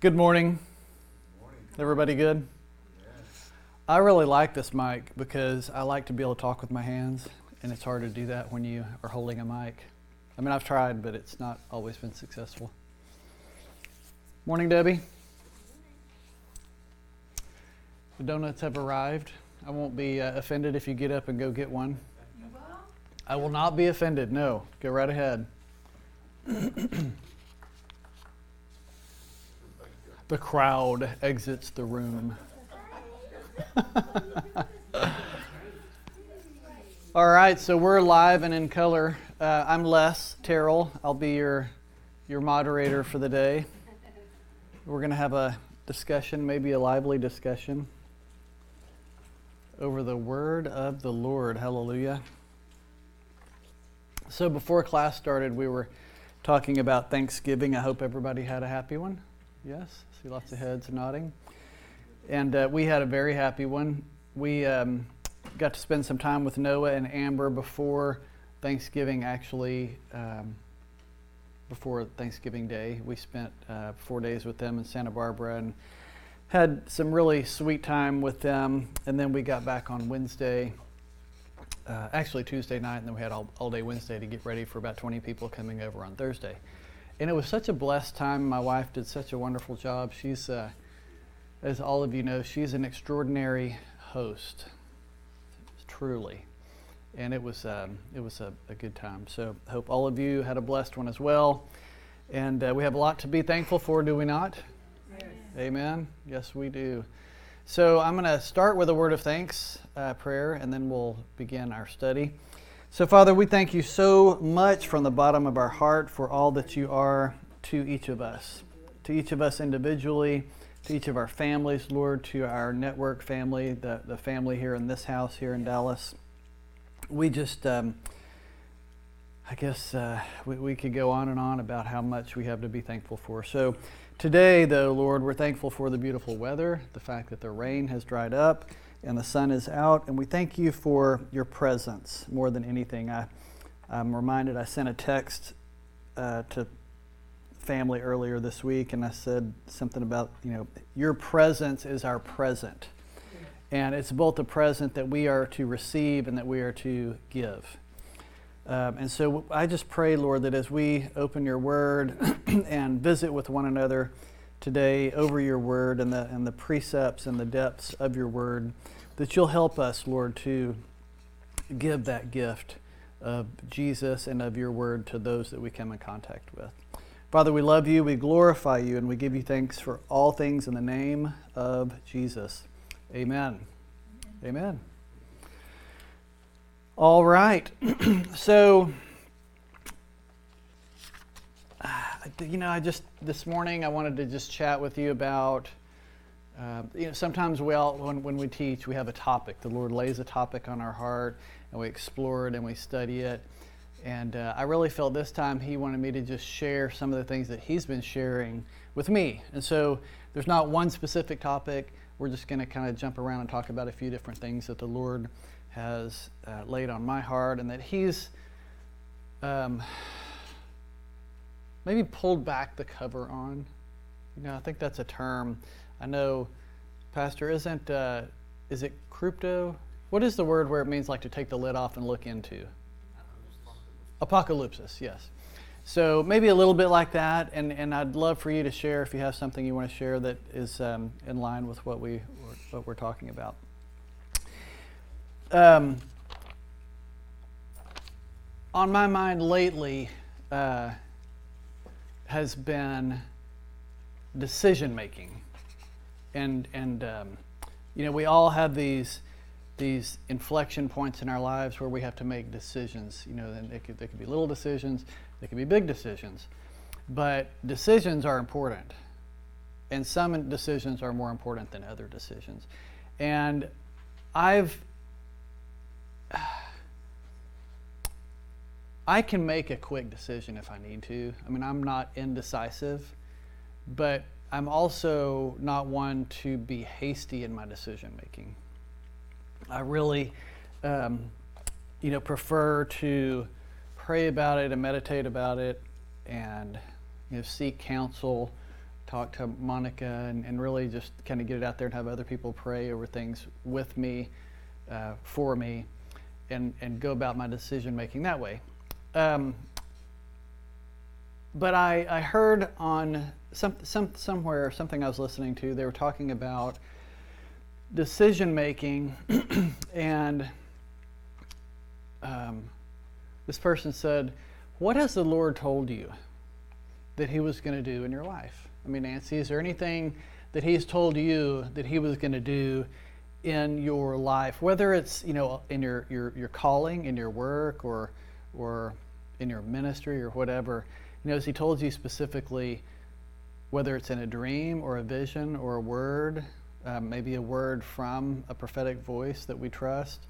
Good morning. morning. Everybody good? Yes. I really like this mic because I like to be able to talk with my hands, and it's hard to do that when you are holding a mic. I mean, I've tried, but it's not always been successful. Morning, Debbie. The donuts have arrived. I won't be uh, offended if you get up and go get one. You will? I will not be offended. No, go right ahead. the crowd exits the room. All right, so we're live and in color. Uh, I'm Les Terrill. I'll be your your moderator for the day. We're going to have a discussion, maybe a lively discussion, over the word of the Lord. Hallelujah. So before class started, we were talking about Thanksgiving. I hope everybody had a happy one. Yes, see lots of heads nodding. And uh, we had a very happy one. We um, got to spend some time with Noah and Amber before Thanksgiving, actually, um, before Thanksgiving Day. We spent uh, four days with them in Santa Barbara and had some really sweet time with them. And then we got back on Wednesday uh, actually Tuesday night, and then we had all, all day Wednesday to get ready for about 20 people coming over on Thursday. And it was such a blessed time. My wife did such a wonderful job. She's, uh, as all of you know, she's an extraordinary host, truly. And it was, um, it was a, a, good time. So hope all of you had a blessed one as well. And uh, we have a lot to be thankful for, do we not? Yes. Amen. Yes, we do. So I'm going to start with a word of thanks, uh, prayer, and then we'll begin our study. So, Father, we thank you so much from the bottom of our heart for all that you are to each of us, to each of us individually, to each of our families, Lord, to our network family, the, the family here in this house here in Dallas. We just, um, I guess uh, we, we could go on and on about how much we have to be thankful for. So, Today, though, Lord, we're thankful for the beautiful weather, the fact that the rain has dried up and the sun is out, and we thank you for your presence more than anything. I, I'm reminded I sent a text uh, to family earlier this week, and I said something about, you know, your presence is our present. And it's both a present that we are to receive and that we are to give. Um, and so I just pray, Lord, that as we open your word and visit with one another today over your word and the, and the precepts and the depths of your word, that you'll help us, Lord, to give that gift of Jesus and of your word to those that we come in contact with. Father, we love you, we glorify you, and we give you thanks for all things in the name of Jesus. Amen. Amen. All right. so, you know, I just, this morning, I wanted to just chat with you about, uh, you know, sometimes we all, when, when we teach, we have a topic. The Lord lays a topic on our heart, and we explore it and we study it. And uh, I really felt this time He wanted me to just share some of the things that He's been sharing with me. And so there's not one specific topic. We're just going to kind of jump around and talk about a few different things that the Lord has uh, laid on my heart, and that He's um, maybe pulled back the cover on. You know, I think that's a term. I know, Pastor, isn't uh, is it crypto? What is the word where it means like to take the lid off and look into? Apocalypse, yes. So maybe a little bit like that, and, and I'd love for you to share if you have something you want to share that is um, in line with what we what we're talking about. Um, on my mind lately uh, has been decision making, and and um, you know we all have these these inflection points in our lives where we have to make decisions. You know, and they could they could be little decisions, they could be big decisions, but decisions are important, and some decisions are more important than other decisions, and I've I can make a quick decision if I need to. I mean, I'm not indecisive, but I'm also not one to be hasty in my decision making. I really, um, you know, prefer to pray about it and meditate about it and you know, seek counsel, talk to Monica and, and really just kind of get it out there and have other people pray over things with me, uh, for me, and, and go about my decision making that way. Um, but I, I heard on some, some, somewhere, something I was listening to, they were talking about decision making, and um, this person said, What has the Lord told you that He was going to do in your life? I mean, Nancy, is there anything that He's told you that He was going to do in your life, whether it's you know in your, your, your calling, in your work, or or in your ministry or whatever? You know, has He told you specifically, whether it's in a dream or a vision or a word, um, maybe a word from a prophetic voice that we trust,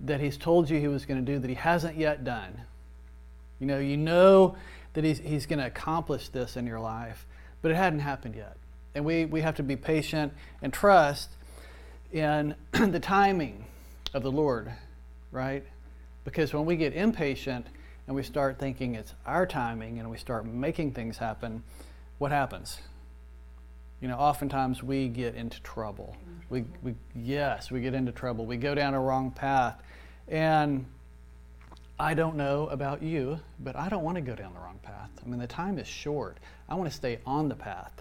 that He's told you He was going to do that He hasn't yet done? You know, you know that He's, he's going to accomplish this in your life, but it hadn't happened yet. And we, we have to be patient and trust in the timing of the Lord, right? Because when we get impatient and we start thinking it's our timing and we start making things happen, what happens? You know, oftentimes we get into trouble. We, we, yes, we get into trouble. We go down a wrong path. And I don't know about you, but I don't want to go down the wrong path. I mean, the time is short. I want to stay on the path.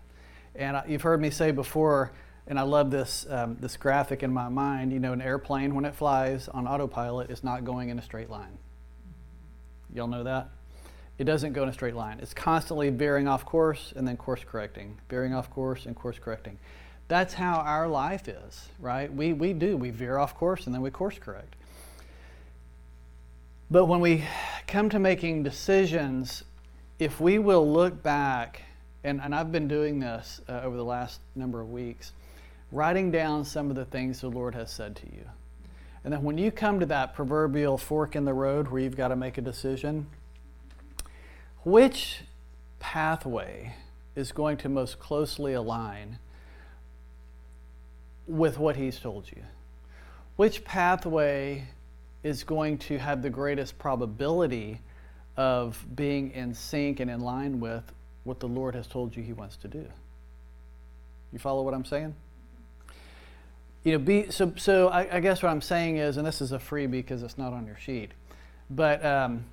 And I, you've heard me say before, and I love this, um, this graphic in my mind. You know, an airplane, when it flies on autopilot, is not going in a straight line. Y'all know that? It doesn't go in a straight line. It's constantly veering off course and then course correcting, veering off course and course correcting. That's how our life is, right? We, we do. We veer off course and then we course correct. But when we come to making decisions, if we will look back, and, and I've been doing this uh, over the last number of weeks, writing down some of the things the Lord has said to you. And then when you come to that proverbial fork in the road where you've got to make a decision, which pathway is going to most closely align with what He's told you? Which pathway is going to have the greatest probability of being in sync and in line with what the Lord has told you He wants to do. You follow what I'm saying? You know, be so. So I, I guess what I'm saying is, and this is a freebie because it's not on your sheet, but um,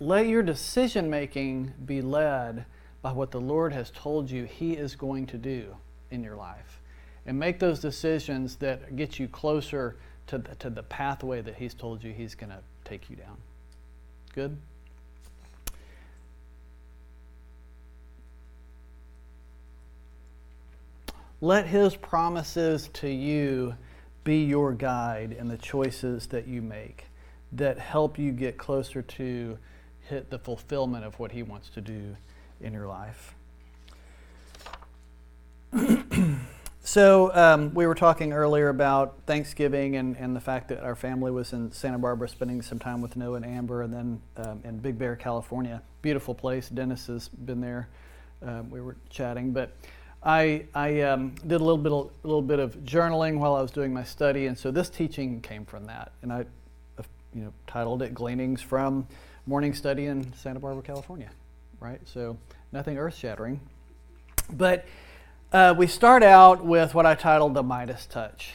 let your decision making be led by what the Lord has told you He is going to do in your life, and make those decisions that get you closer to the, to the pathway that He's told you He's going to take you down. Good? Let His promises to you be your guide in the choices that you make that help you get closer to hit the fulfillment of what He wants to do in your life. So um, we were talking earlier about Thanksgiving and, and the fact that our family was in Santa Barbara spending some time with Noah and Amber, and then um, in Big Bear, California. Beautiful place. Dennis has been there. Um, we were chatting, but I, I um, did a little bit of, a little bit of journaling while I was doing my study, and so this teaching came from that, and I, uh, you know, titled it "Gleanings from Morning Study in Santa Barbara, California." Right. So nothing earth-shattering, but uh, we start out with what I titled the Midas touch.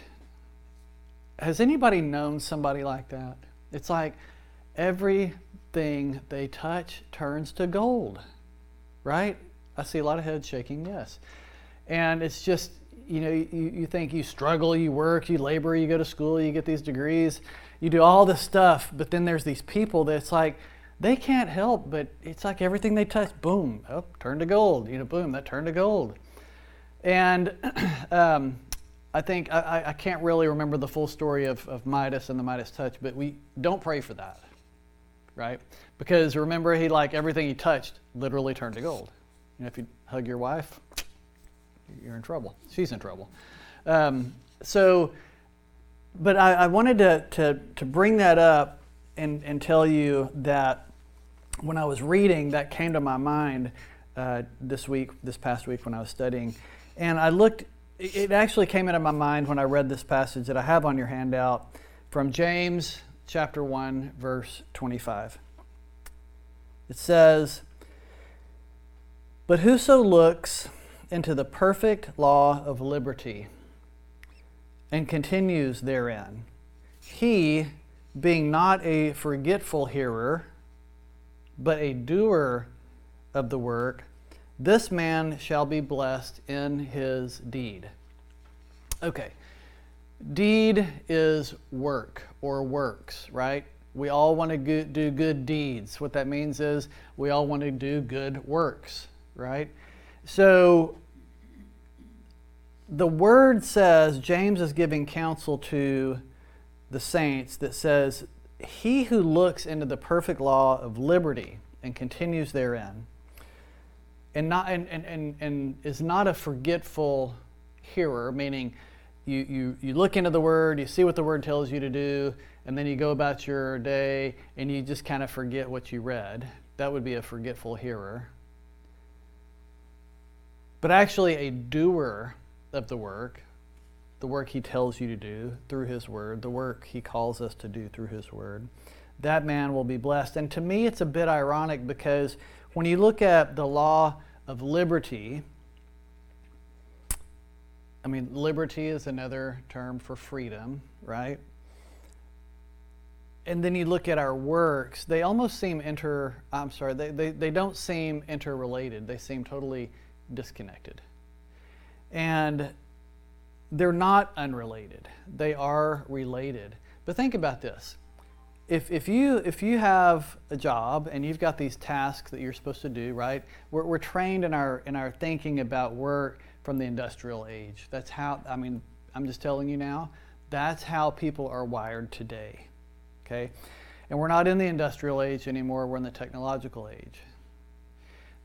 Has anybody known somebody like that? It's like everything they touch turns to gold, right? I see a lot of heads shaking yes. And it's just, you know, you, you think you struggle, you work, you labor, you go to school, you get these degrees, you do all this stuff, but then there's these people that's like, they can't help, but it's like everything they touch, boom, oh, turn to gold. You know, boom, that turned to gold. And um, I think I, I, can't really remember the full story of, of Midas and the Midas touch, but we don't pray for that, right? Because remember, he like everything he touched literally turned to gold. You know, if you hug your wife, you're in trouble. She's in trouble. Um, so, but I, I wanted to, to, to bring that up and, and tell you that when I was reading, that came to my mind uh, this week, this past week when I was studying. And I looked, it actually came into my mind when I read this passage that I have on your handout from James chapter 1, verse 25. It says, But whoso looks into the perfect law of liberty and continues therein, he, being not a forgetful hearer, but a doer of the work, this man shall be blessed in his deed. Okay, deed is work or works, right? We all want to do good deeds. What that means is we all want to do good works, right? So the word says, James is giving counsel to the saints that says, He who looks into the perfect law of liberty and continues therein, and, not, and, and, and, and is not a forgetful hearer, meaning you, you, you look into the word, you see what the word tells you to do, and then you go about your day and you just kind of forget what you read. That would be a forgetful hearer. But actually, a doer of the work, the work he tells you to do through his word, the work he calls us to do through his word, that man will be blessed. And to me, it's a bit ironic because when you look at the law of liberty, I mean, liberty is another term for freedom, right? And then you look at our works, they almost seem inter, I'm sorry, they, they, they don't seem interrelated. They seem totally disconnected. And they're not unrelated, they are related. But think about this if, if, you, if you have a job and you've got these tasks that you're supposed to do, right? We're, we're trained in our, in our thinking about work from the industrial age. That's how, I mean, I'm just telling you now, that's how people are wired today. Okay? And we're not in the industrial age anymore, we're in the technological age.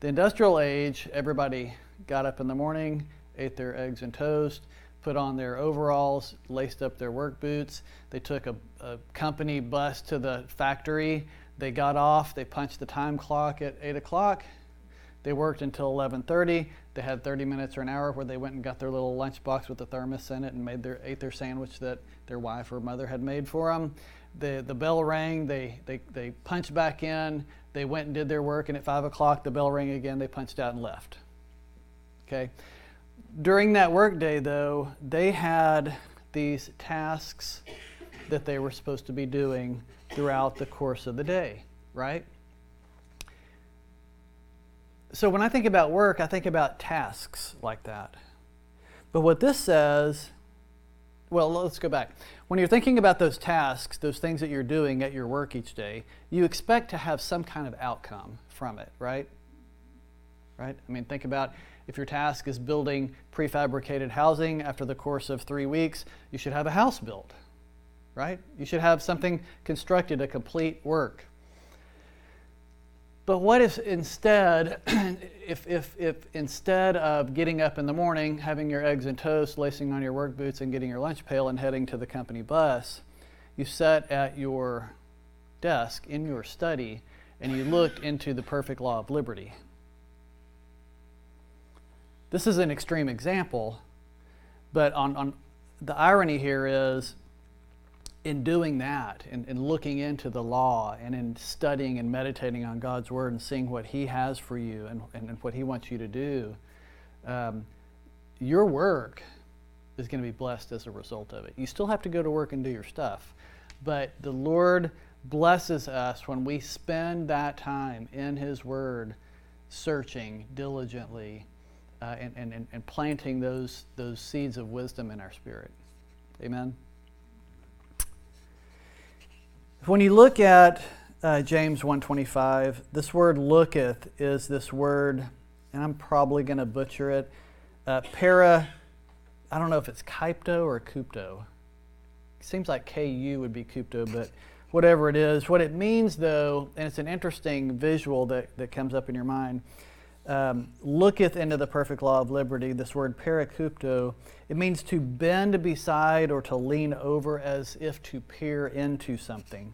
The industrial age, everybody got up in the morning, ate their eggs and toast, put on their overalls, laced up their work boots. They took a, a, company bus to the factory. They got off. They punched the time clock at 8 o'clock. They worked until 11:30. They had 30 minutes or an hour where they went and got their little lunchbox with the thermos in it and made their ate their sandwich that their wife or mother had made for them. The the bell rang. They they they punched back in. They went and did their work. And at 5 o'clock, the bell rang again. They punched out and left. Okay during that workday, though, they had these tasks that they were supposed to be doing throughout the course of the day, right? So when I think about work, I think about tasks like that. But what this says, well, let's go back. When you're thinking about those tasks, those things that you're doing at your work each day, you expect to have some kind of outcome from it, right? Right? I mean, think about if your task is building prefabricated housing after the course of three weeks, you should have a house built, right? You should have something constructed, a complete work. But what if instead, if, if, if instead of getting up in the morning, having your eggs and toast, lacing on your work boots, and getting your lunch pail and heading to the company bus, you sat at your desk in your study and you looked into the perfect law of liberty? This is an extreme example, but on, on the irony here is in doing that, in, in looking into the law and in studying and meditating on God's word and seeing what He has for you and, and, and what He wants you to do, um, your work is going to be blessed as a result of it. You still have to go to work and do your stuff, but the Lord blesses us when we spend that time in His Word, searching diligently uh, and, and, and planting those, those seeds of wisdom in our spirit. Amen. When you look at uh, James 125, this word looketh is this word, and I'm probably going to butcher it, uh, para, I don't know if it's kypto or kupto. It seems like KU would be kupto, but whatever it is. What it means, though, and it's an interesting visual that, that comes up in your mind, um, looketh into the perfect law of liberty, this word parakupto, it means to bend beside or to lean over as if to peer into something.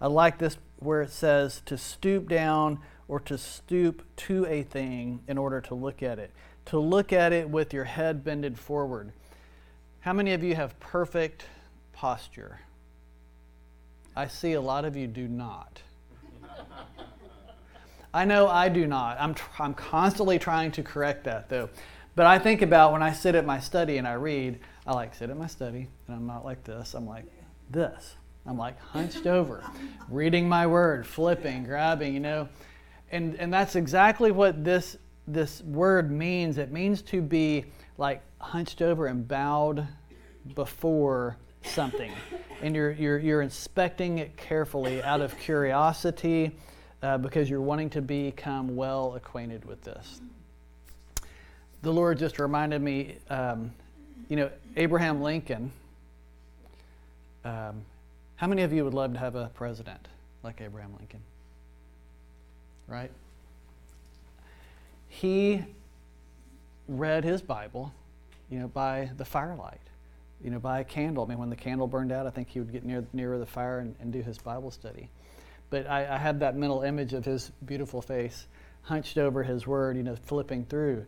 I like this where it says to stoop down or to stoop to a thing in order to look at it. To look at it with your head bended forward. How many of you have perfect posture? I see a lot of you do not. I know I do not. I'm, tr- I'm constantly trying to correct that though. But I think about when I sit at my study and I read, I like sit at my study and I'm not like this. I'm like this. I'm like hunched over, reading my word, flipping, grabbing, you know. And, and that's exactly what this, this word means. It means to be like hunched over and bowed before something. And you're, you're, you're inspecting it carefully out of curiosity uh, because you're wanting to become well acquainted with this. The Lord just reminded me, um, you know, Abraham Lincoln. Um, how many of you would love to have a president like Abraham Lincoln? Right? He read his Bible, you know, by the firelight, you know, by a candle. I mean, when the candle burned out, I think he would get near nearer the fire and, and do his Bible study. But I, I had that mental image of his beautiful face hunched over his word, you know, flipping through.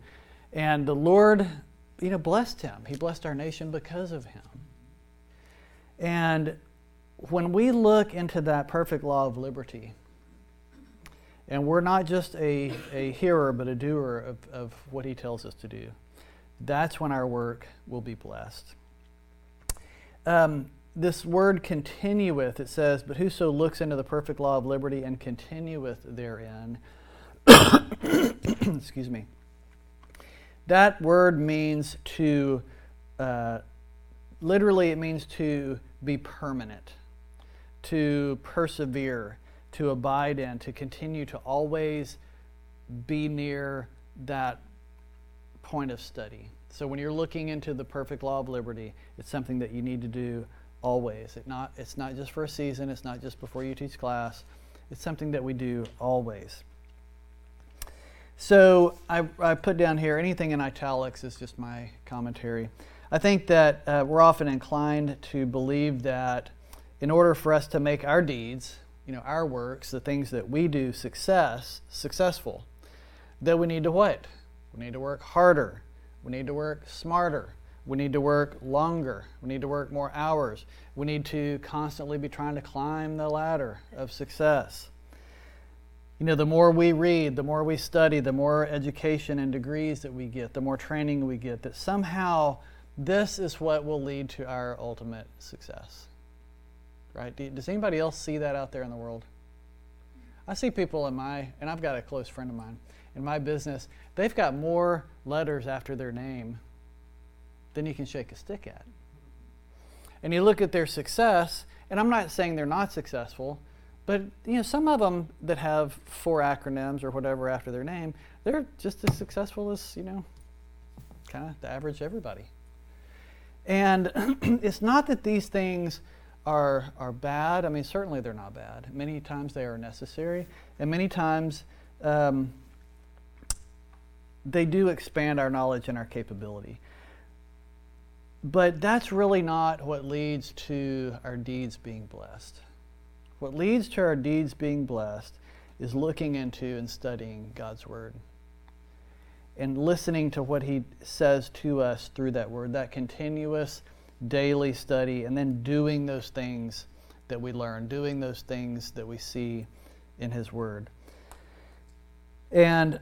And the Lord, you know, blessed him. He blessed our nation because of him. And when we look into that perfect law of liberty, and we're not just a, a hearer, but a doer of, of what he tells us to do, that's when our work will be blessed. Um, this word continueth, it says, but whoso looks into the perfect law of liberty and continueth therein, excuse me, that word means to, uh, literally, it means to be permanent, to persevere, to abide in, to continue to always be near that point of study. So when you're looking into the perfect law of liberty, it's something that you need to do always. It not, it's not just for a season, it's not just before you teach class, it's something that we do always. So I, I put down here anything in italics is just my commentary. I think that uh, we're often inclined to believe that in order for us to make our deeds, you know, our works, the things that we do success, successful, that we need to what? We need to work harder. We need to work smarter. We need to work longer. We need to work more hours. We need to constantly be trying to climb the ladder of success. You know, the more we read, the more we study, the more education and degrees that we get, the more training we get, that somehow this is what will lead to our ultimate success. Right? Does anybody else see that out there in the world? I see people in my, and I've got a close friend of mine in my business, they've got more letters after their name than you can shake a stick at. And you look at their success, and I'm not saying they're not successful, but you know some of them that have four acronyms or whatever after their name, they're just as successful as you know, kind of the average everybody. And it's not that these things are are bad. I mean, certainly they're not bad. Many times they are necessary, and many times. Um, they do expand our knowledge and our capability. But that's really not what leads to our deeds being blessed. What leads to our deeds being blessed is looking into and studying God's Word and listening to what He says to us through that Word, that continuous daily study, and then doing those things that we learn, doing those things that we see in His Word. And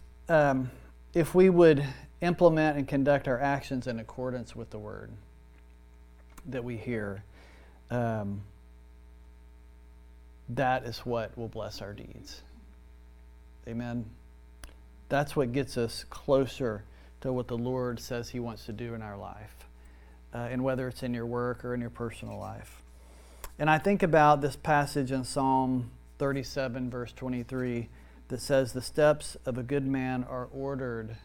um, if we would implement and conduct our actions in accordance with the word that we hear, um, that is what will bless our deeds. Amen. That's what gets us closer to what the Lord says He wants to do in our life, uh, and whether it's in your work or in your personal life. And I think about this passage in Psalm 37, verse 23, that says, The steps of a good man are ordered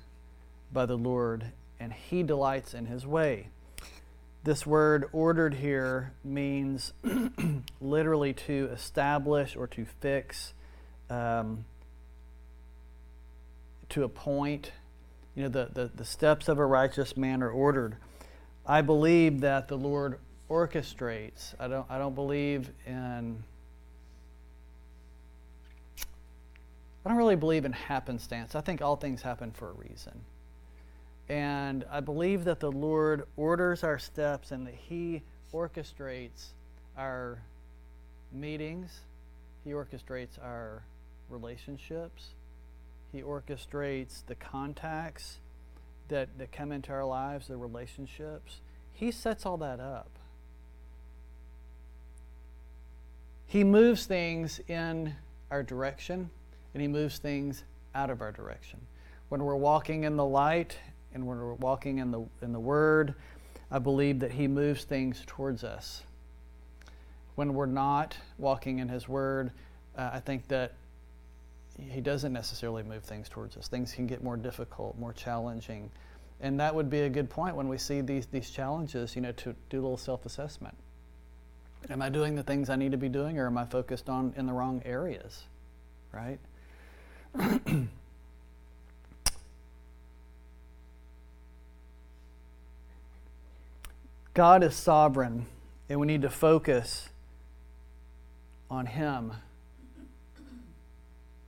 by the Lord, and he delights in his way. This word ordered here means literally to establish or to fix, um, to appoint. You know, the, the, the steps of a righteous man are ordered. I believe that the Lord orchestrates. I don't, I don't believe in. I don't really believe in happenstance. I think all things happen for a reason. And I believe that the Lord orders our steps and that He orchestrates our meetings, He orchestrates our relationships. He orchestrates the contacts that, that come into our lives, the relationships. He sets all that up. He moves things in our direction and He moves things out of our direction. When we're walking in the light and when we're walking in the, in the Word, I believe that He moves things towards us. When we're not walking in His Word, uh, I think that He doesn't necessarily move things towards us. Things can get more difficult, more challenging. And that would be a good point when we see these, these challenges, you know, to do a little self assessment. Am I doing the things I need to be doing, or am I focused on in the wrong areas? Right? God is sovereign, and we need to focus on Him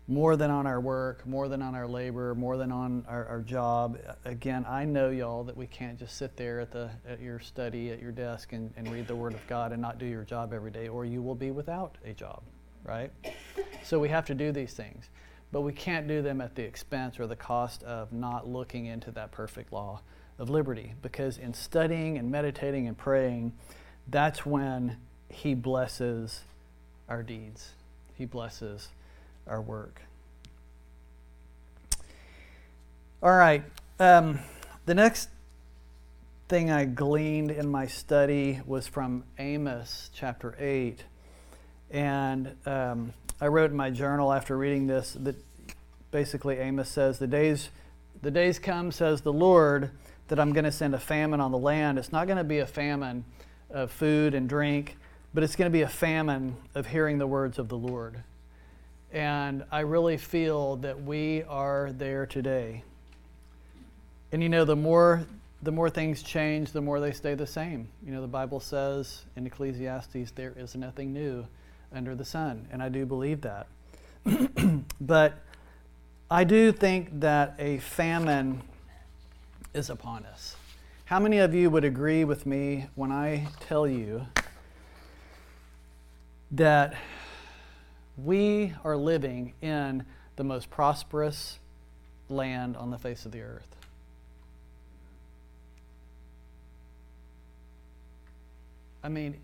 more than on our work, more than on our labor, more than on our, our job. Again, I know y'all that we can't just sit there at the at your study, at your desk and, and read the Word of God and not do your job every day, or you will be without a job, right? So we have to do these things. But we can't do them at the expense or the cost of not looking into that perfect law of liberty. Because in studying and meditating and praying, that's when He blesses our deeds. He blesses our work. All right. Um, the next thing I gleaned in my study was from Amos chapter 8. And um, I wrote in my journal after reading this that basically Amos says, The days, the days come, says the Lord, that I'm going to send a famine on the land. It's not going to be a famine of food and drink, but it's going to be a famine of hearing the words of the Lord. And I really feel that we are there today. And you know, the more the more things change, the more they stay the same. You know, the Bible says in Ecclesiastes, there is nothing new under the sun. And I do believe that. but I do think that a famine is upon us. How many of you would agree with me when I tell you that we are living in the most prosperous land on the face of the earth. I mean,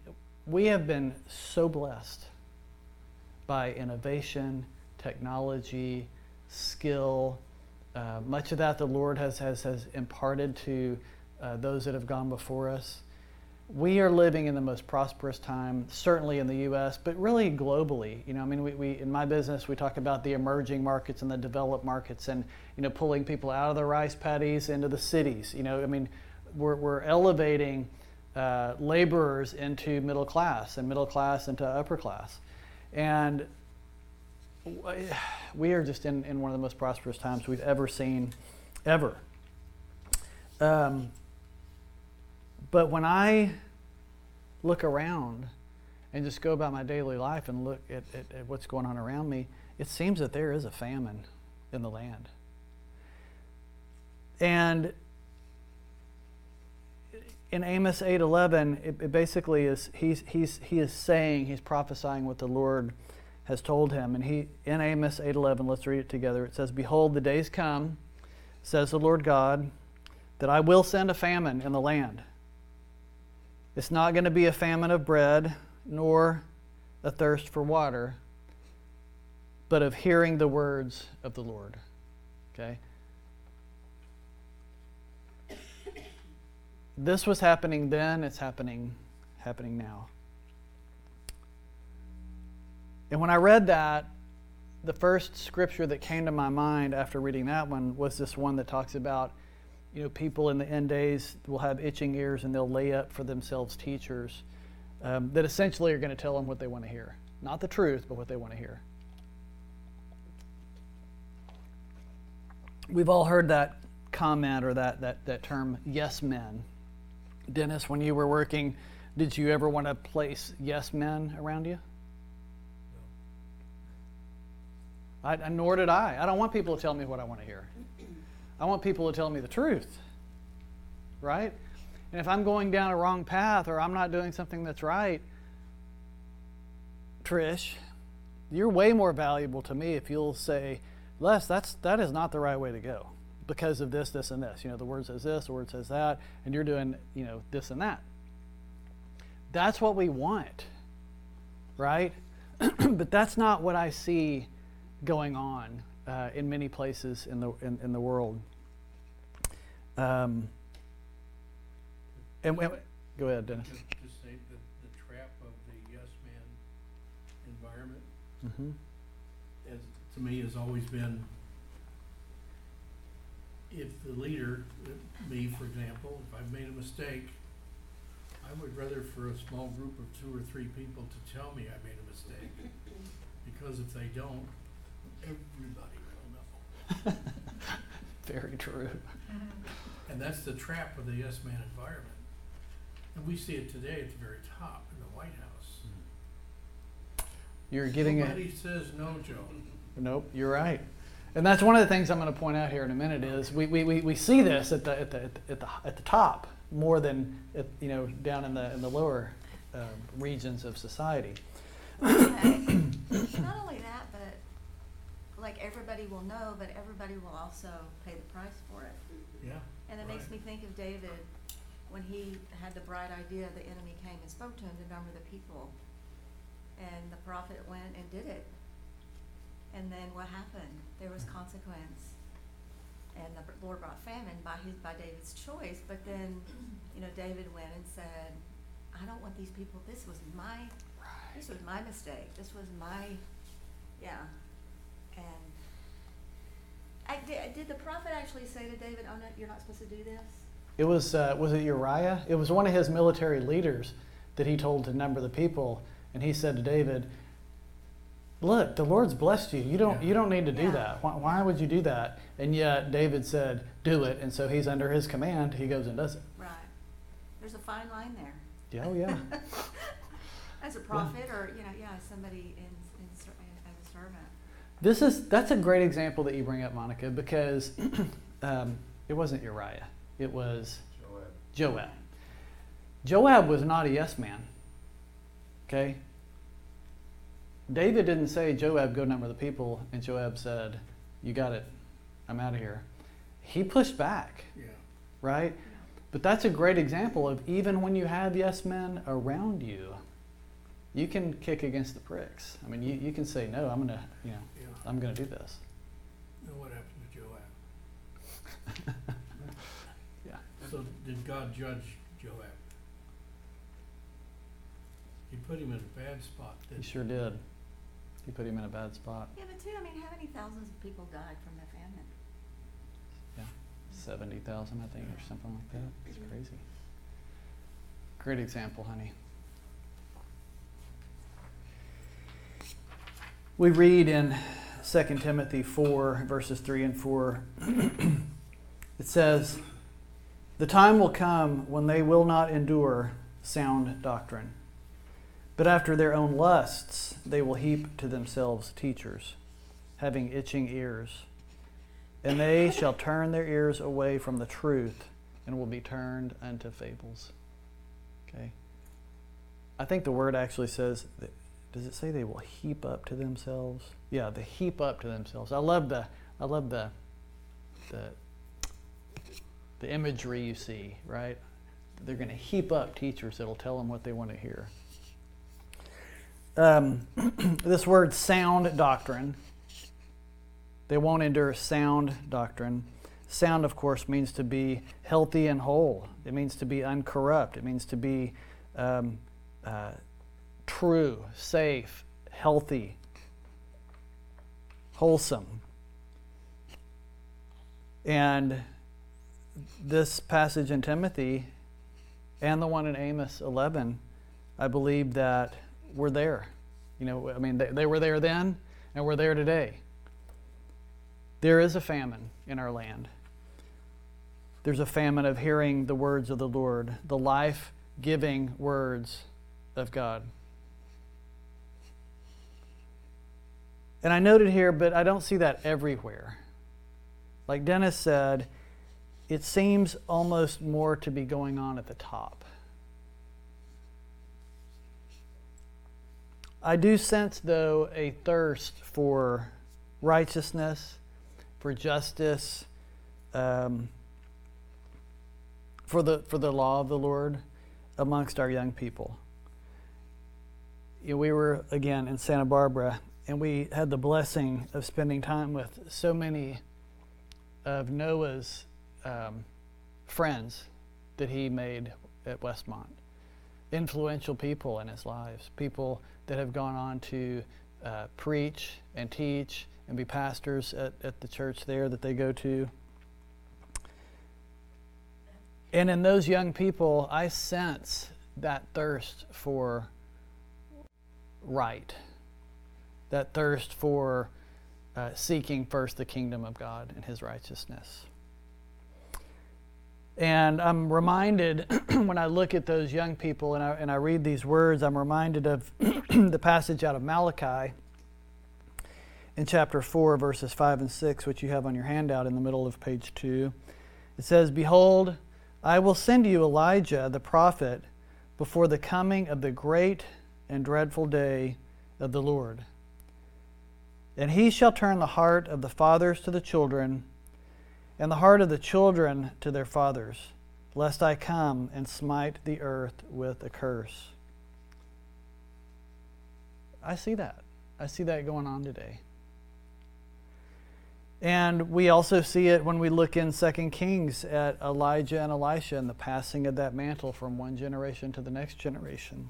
we have been so blessed by innovation, technology, skill. Uh, much of that the Lord has, has, has imparted to uh, those that have gone before us we are living in the most prosperous time, certainly in the U.S., but really globally. You know, I mean, we, we in my business we talk about the emerging markets and the developed markets, and you know, pulling people out of the rice paddies into the cities. You know, I mean, we're we're elevating uh, laborers into middle class and middle class into upper class, and we are just in, in one of the most prosperous times we've ever seen, ever. Um, but when I look around and just go about my daily life and look at, at, at, what's going on around me, it seems that there is a famine in the land. And in Amos 8:11, it, it basically is he's, he's, he is saying, he's prophesying what the Lord has told him. And he in Amos 8:11, let's read it together. It says, "Behold, the days come," says the Lord God, "that I will send a famine in the land." It's not going to be a famine of bread nor a thirst for water, but of hearing the words of the Lord. Okay? This was happening then, it's happening happening now. And when I read that, the first scripture that came to my mind after reading that one was this one that talks about you know, people in the end days will have itching ears and they'll lay up for themselves teachers um, that essentially are going to tell them what they want to hear. Not the truth, but what they want to hear. We've all heard that comment or that, that, that term, yes men. Dennis, when you were working, did you ever want to place yes men around you? I, nor did I. I don't want people to tell me what I want to hear. I want people to tell me the truth, right? And if I'm going down a wrong path or I'm not doing something that's right, Trish, you're way more valuable to me if you'll say, Les, that's that is not the right way to go because of this, this, and this. You know, the word says this, the word says that, and you're doing, you know, this and that. That's what we want, right? but that's not what I see going on uh, in many places in the in, in the world. Um, and, and go ahead, Dennis. Just, just say that the trap of the yes man environment, Mm-hmm. as, to me, has always been if the leader, uh, me, for example, if I've made a mistake, I would rather for a small group of two or three people to tell me I made a mistake. Because if they don't, everybody will know. Very true. And that's the trap of the yes man environment. And we see it today at the very top in the White House. You're getting it. Nobody says no, Joe. Nope, you're right. And that's one of the things I'm going to point out here in a minute is we, we, we, we see this at the, at, the, at, the, at the top more than at, you know down in the, in the lower uh, regions of society. Not only that, but like everybody will know, but everybody will also pay the price for it. Yeah. And it makes Right. me think of David when he had the bright idea, the enemy came and spoke to him to number the people. And the prophet went and did it. And then what happened? There was consequence. And the Lord brought famine by his, by David's choice, but then, you know, David went and said, I don't want these people, this was my, right. this was my mistake, this was my, yeah. And I, did, did the prophet actually say to David, oh no, you're not supposed to do this? It was uh, was it Uriah? It was one of his military leaders that he told to number the people, and he said to David, "Look, the Lord's blessed you. You don't Yeah. you don't need to do Yeah. that. Why, why would you do that?" And yet David said, "Do it." And so he's under his command. He goes and does it. Right. There's a fine line there. Yeah, oh yeah. As a prophet or, you know, yeah, somebody in, in, ser- as a servant. This is that's a great example that you bring up, Monica, because um, it wasn't Uriah. It was Joab. Joab was not a yes man. Okay? David didn't say, Joab, go number the people, and Joab said, You got it. I'm out of here. He pushed back, Yeah. right? But that's a great example of even when you have yes men around you, you can kick against the pricks. I mean, you, you can say, No, I'm going to, you know, Yeah. I'm going to do this. Now what happened to Joab? Yeah. So did God judge Joab? He put him in a bad spot, He didn't he? sure did. He put him in a bad spot. Yeah, but too, I mean, how many thousands of people died from the famine? Yeah. 70,000, I think, or something like that. It's crazy. Great example, honey. We read in 2 Timothy 4, verses 3 and 4, it says, The time will come when they will not endure sound doctrine, but after their own lusts they will heap to themselves teachers, having itching ears. And they shall turn their ears away from the truth and will be turned unto fables. Okay? I think the word actually says, does it say they will heap up to themselves? Yeah, they heap up to themselves. I love the, I love the, the, the imagery you see, right? They're going to heap up teachers that'll tell them what they want to hear. Um, this word sound doctrine they won't endure sound doctrine. Sound, of course, means to be healthy and whole. It means to be uncorrupt. It means to be um, uh, true, safe, healthy, wholesome. And this passage in Timothy and the one in Amos 11, I believe that we're there. You know, I mean, they, they were there then, and we're there today. There is a famine in our land. There's a famine of hearing the words of the Lord, the life giving words of God. And I noted here, but I don't see that everywhere. Like Dennis said, it seems almost more to be going on at the top. I do sense, though, a thirst for righteousness, for justice, um, for the for the law of the Lord amongst our young people. You know, we were again in Santa Barbara, and we had the blessing of spending time with so many of Noah's um, friends that he made at Westmont. Influential people in his lives, people that have gone on to uh, preach and teach and be pastors at, at the church there that they go to. And in those young people, I sense that thirst for right, that thirst for uh, seeking first the kingdom of God and his righteousness. And I'm reminded when I look at those young people and I, and I read these words, I'm reminded of the passage out of Malachi in chapter 4, verses 5 and 6, which you have on your handout in the middle of page 2. It says, Behold, I will send you Elijah the prophet before the coming of the great and dreadful day of the Lord. And he shall turn the heart of the fathers to the children, and the heart of the children to their fathers, lest I come and smite the earth with a curse. I see that. I see that going on today. And we also see it when we look in 2 Kings at Elijah and Elisha and the passing of that mantle from one generation to the next generation.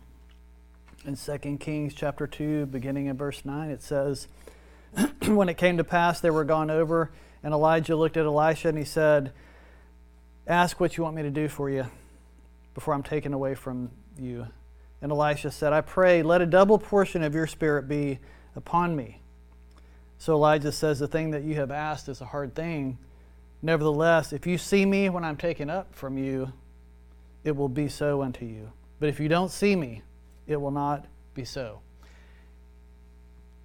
In 2 Kings chapter 2, beginning in verse 9, it says, When it came to pass, they were gone over, and Elijah looked at Elisha and he said, Ask what you want me to do for you before I'm taken away from you. And Elisha said, I pray, let a double portion of your spirit be upon me. So Elijah says, The thing that you have asked is a hard thing. Nevertheless, if you see me when I'm taken up from you, it will be so unto you. But if you don't see me, it will not be so.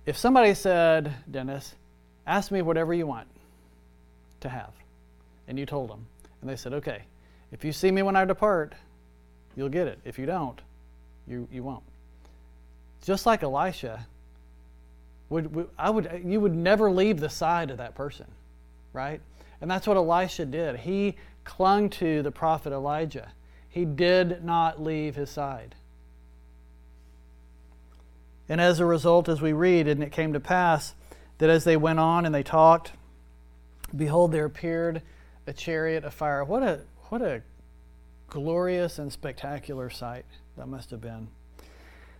If somebody said, Dennis, ask me whatever you want to have, and you told them, and they said, okay, if you see me when I depart, you'll get it. If you don't, you, you won't. Just like Elisha, would, would, I would, you would never leave the side of that person, right? And that's what Elisha did. He clung to the prophet Elijah. He did not leave his side. And as a result, as we read, and it came to pass that as they went on and they talked, behold, there appeared a chariot of fire. What a, what a glorious and spectacular sight that must have been.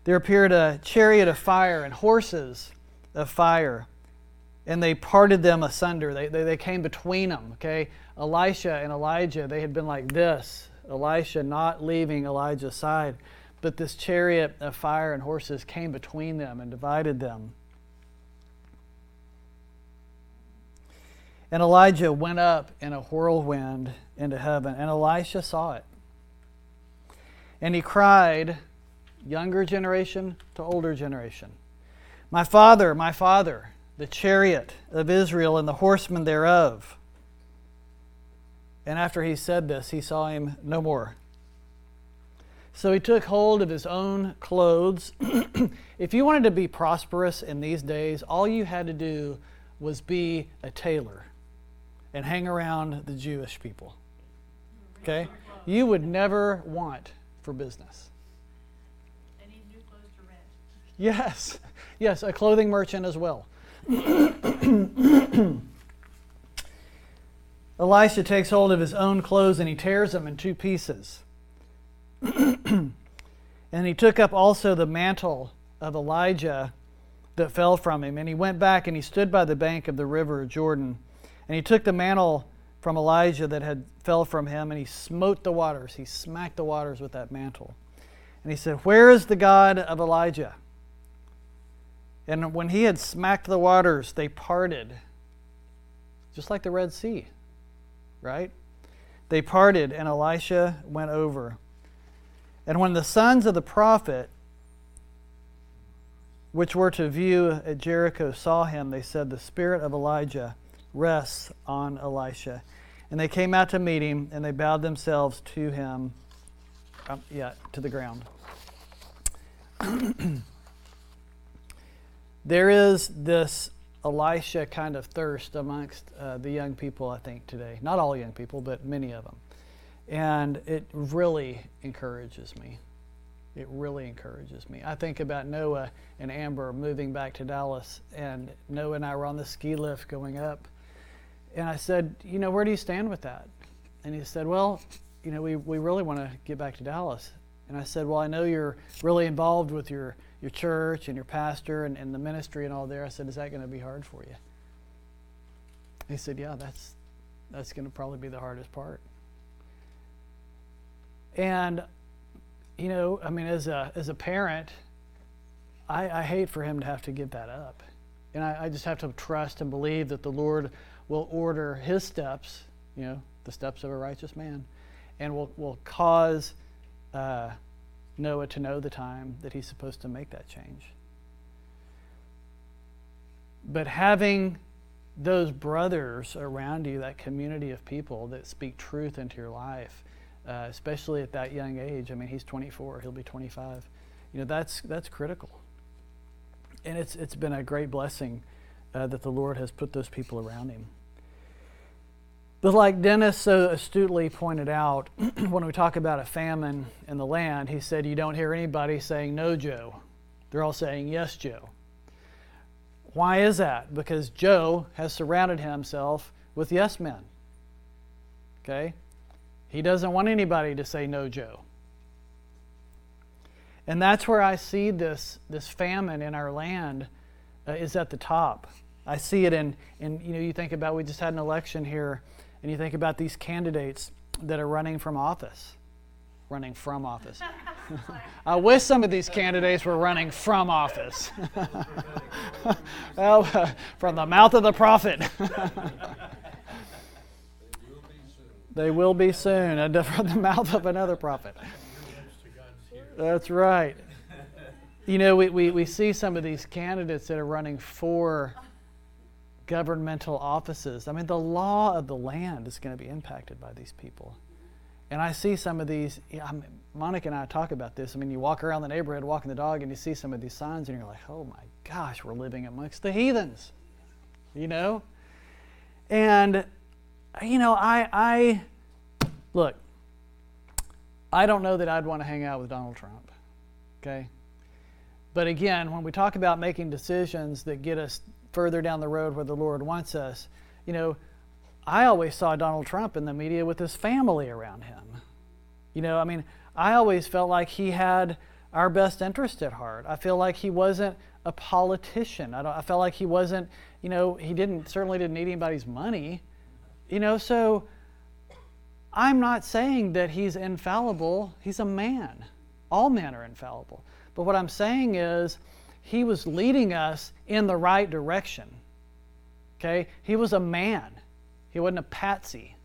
There appeared a chariot of fire and horses of fire, and they parted them asunder. They, they, they came between them, okay? Elisha and Elijah, they had been like this. Elisha not leaving Elijah's side. But this chariot of fire and horses came between them and divided them. And Elijah went up in a whirlwind into heaven, and Elisha saw it. And he cried, younger generation to older generation, My father, my father, the chariot of Israel and the horsemen thereof. And after he said this, he saw him no more. So he took hold of his own clothes. if you wanted to be prosperous in these days, all you had to do was be a tailor and hang around the Jewish people. Okay? You would never want for business. Need new clothes to rent. Yes, yes, a clothing merchant as well. Elisha takes hold of his own clothes and he tears them in two pieces. and he took up also the mantle of Elijah that fell from him. And he went back and he stood by the bank of the river Jordan. And he took the mantle from Elijah that had fell from him and he smote the waters. He smacked the waters with that mantle. And he said, Where is the God of Elijah? And when he had smacked the waters, they parted, just like the Red Sea, right? They parted, and Elisha went over. And when the sons of the prophet, which were to view at Jericho, saw him, they said, The spirit of Elijah rests on Elisha. And they came out to meet him, and they bowed themselves to him, um, yeah, to the ground. there is this Elisha kind of thirst amongst uh, the young people, I think, today. Not all young people, but many of them. And it really encourages me. It really encourages me. I think about Noah and Amber moving back to Dallas, and Noah and I were on the ski lift going up. And I said, You know, where do you stand with that? And he said, Well, you know, we, we really want to get back to Dallas. And I said, Well, I know you're really involved with your your church and your pastor and, and the ministry and all there. I said, Is that going to be hard for you? He said, Yeah, that's that's going to probably be the hardest part. And you know, I mean, as a as a parent, I, I hate for him to have to give that up, and I, I just have to trust and believe that the Lord will order his steps, you know, the steps of a righteous man, and will will cause. Uh, Noah to know the time that he's supposed to make that change. But having those brothers around you, that community of people that speak truth into your life, uh, especially at that young age. I mean, he's 24; he'll be 25. You know, that's that's critical. And it's it's been a great blessing uh, that the Lord has put those people around him. But like Dennis so astutely pointed out, when we talk about a famine in the land, he said, You don't hear anybody saying, No, Joe. They're all saying, Yes, Joe. Why is that? Because Joe has surrounded himself with yes men. Okay? He doesn't want anybody to say, No, Joe. And that's where I see this, this famine in our land uh, is at the top. I see it in, in, you know, you think about, we just had an election here and you think about these candidates that are running from office, running from office. I wish some of these candidates were running from office. well, uh, from the mouth of the prophet. They will be soon, from the mouth of another prophet. That's right. You know, we, we, we see some of these candidates that are running for governmental offices. I mean, the law of the land is going to be impacted by these people. And I see some of these, I mean, Monica and I talk about this. I mean, you walk around the neighborhood walking the dog and you see some of these signs and you're like, oh my gosh, we're living amongst the heathens, you know? And, you know, I, I, look, I don't know that I'd want to hang out with Donald Trump, okay? But again, when we talk about making decisions that get us further down the road where the Lord wants us. You know, I always saw Donald Trump in the media with his family around him. You know, I mean, I always felt like he had our best interest at heart. I feel like he wasn't a politician. I, don't, I felt like he wasn't, you know, he didn't certainly didn't need anybody's money. You know, so I'm not saying that he's infallible. He's a man. All men are infallible. But what I'm saying is he was leading us in the right direction. Okay? He was a man. He wasn't a patsy.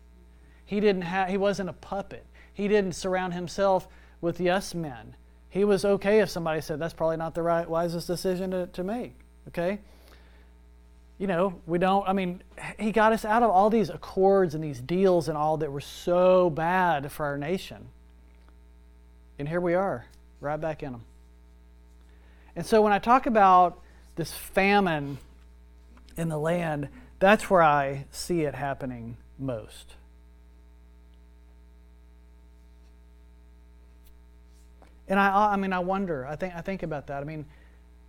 He didn't have he wasn't a puppet. He didn't surround himself with yes men. He was okay if somebody said that's probably not the right wisest decision to, to make. Okay? You know, we don't I mean, he got us out of all these accords and these deals and all that were so bad for our nation. And here we are, right back in them. And so when I talk about this famine in the land, that's where I see it happening most. And I, I mean, I wonder. I think, I think about that. I mean,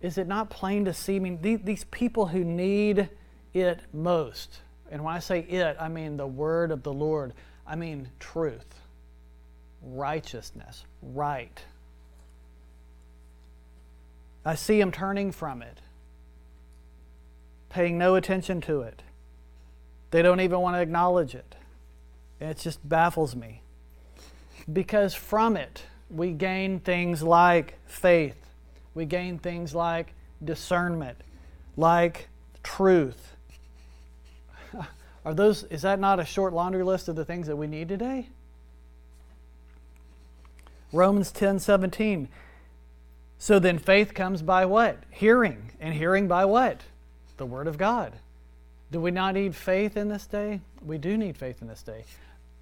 is it not plain to see? I mean, these, people who need it most, and when I say it, I mean the word of the Lord. I mean truth, righteousness, right. I see them turning from it, paying no attention to it. They don't even want to acknowledge it. It just baffles me. Because from it, we gain things like faith, we gain things like discernment, like truth. Are those is that not a short laundry list of the things that we need today? Romans 10 17. So then faith comes by what? Hearing. And hearing by what? The Word of God. Do we not need faith in this day? We do need faith in this day.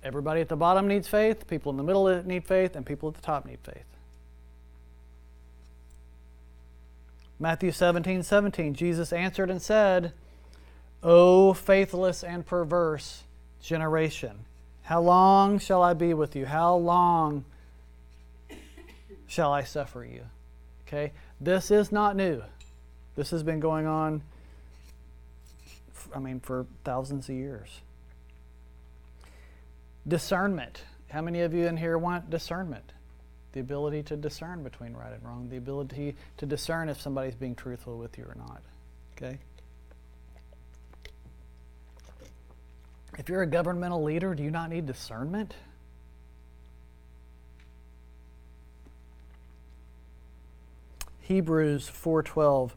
Everybody at the bottom needs faith, people in the middle need faith, and people at the top need faith. Matthew 17 17, Jesus answered and said, O faithless and perverse generation, how long shall I be with you? How long shall I suffer you? Okay, this is not new. This has been going on, I mean, for thousands of years. Discernment. How many of you in here want discernment? The ability to discern between right and wrong, the ability to discern if somebody's being truthful with you or not. Okay? If you're a governmental leader, do you not need discernment? Hebrews 4:12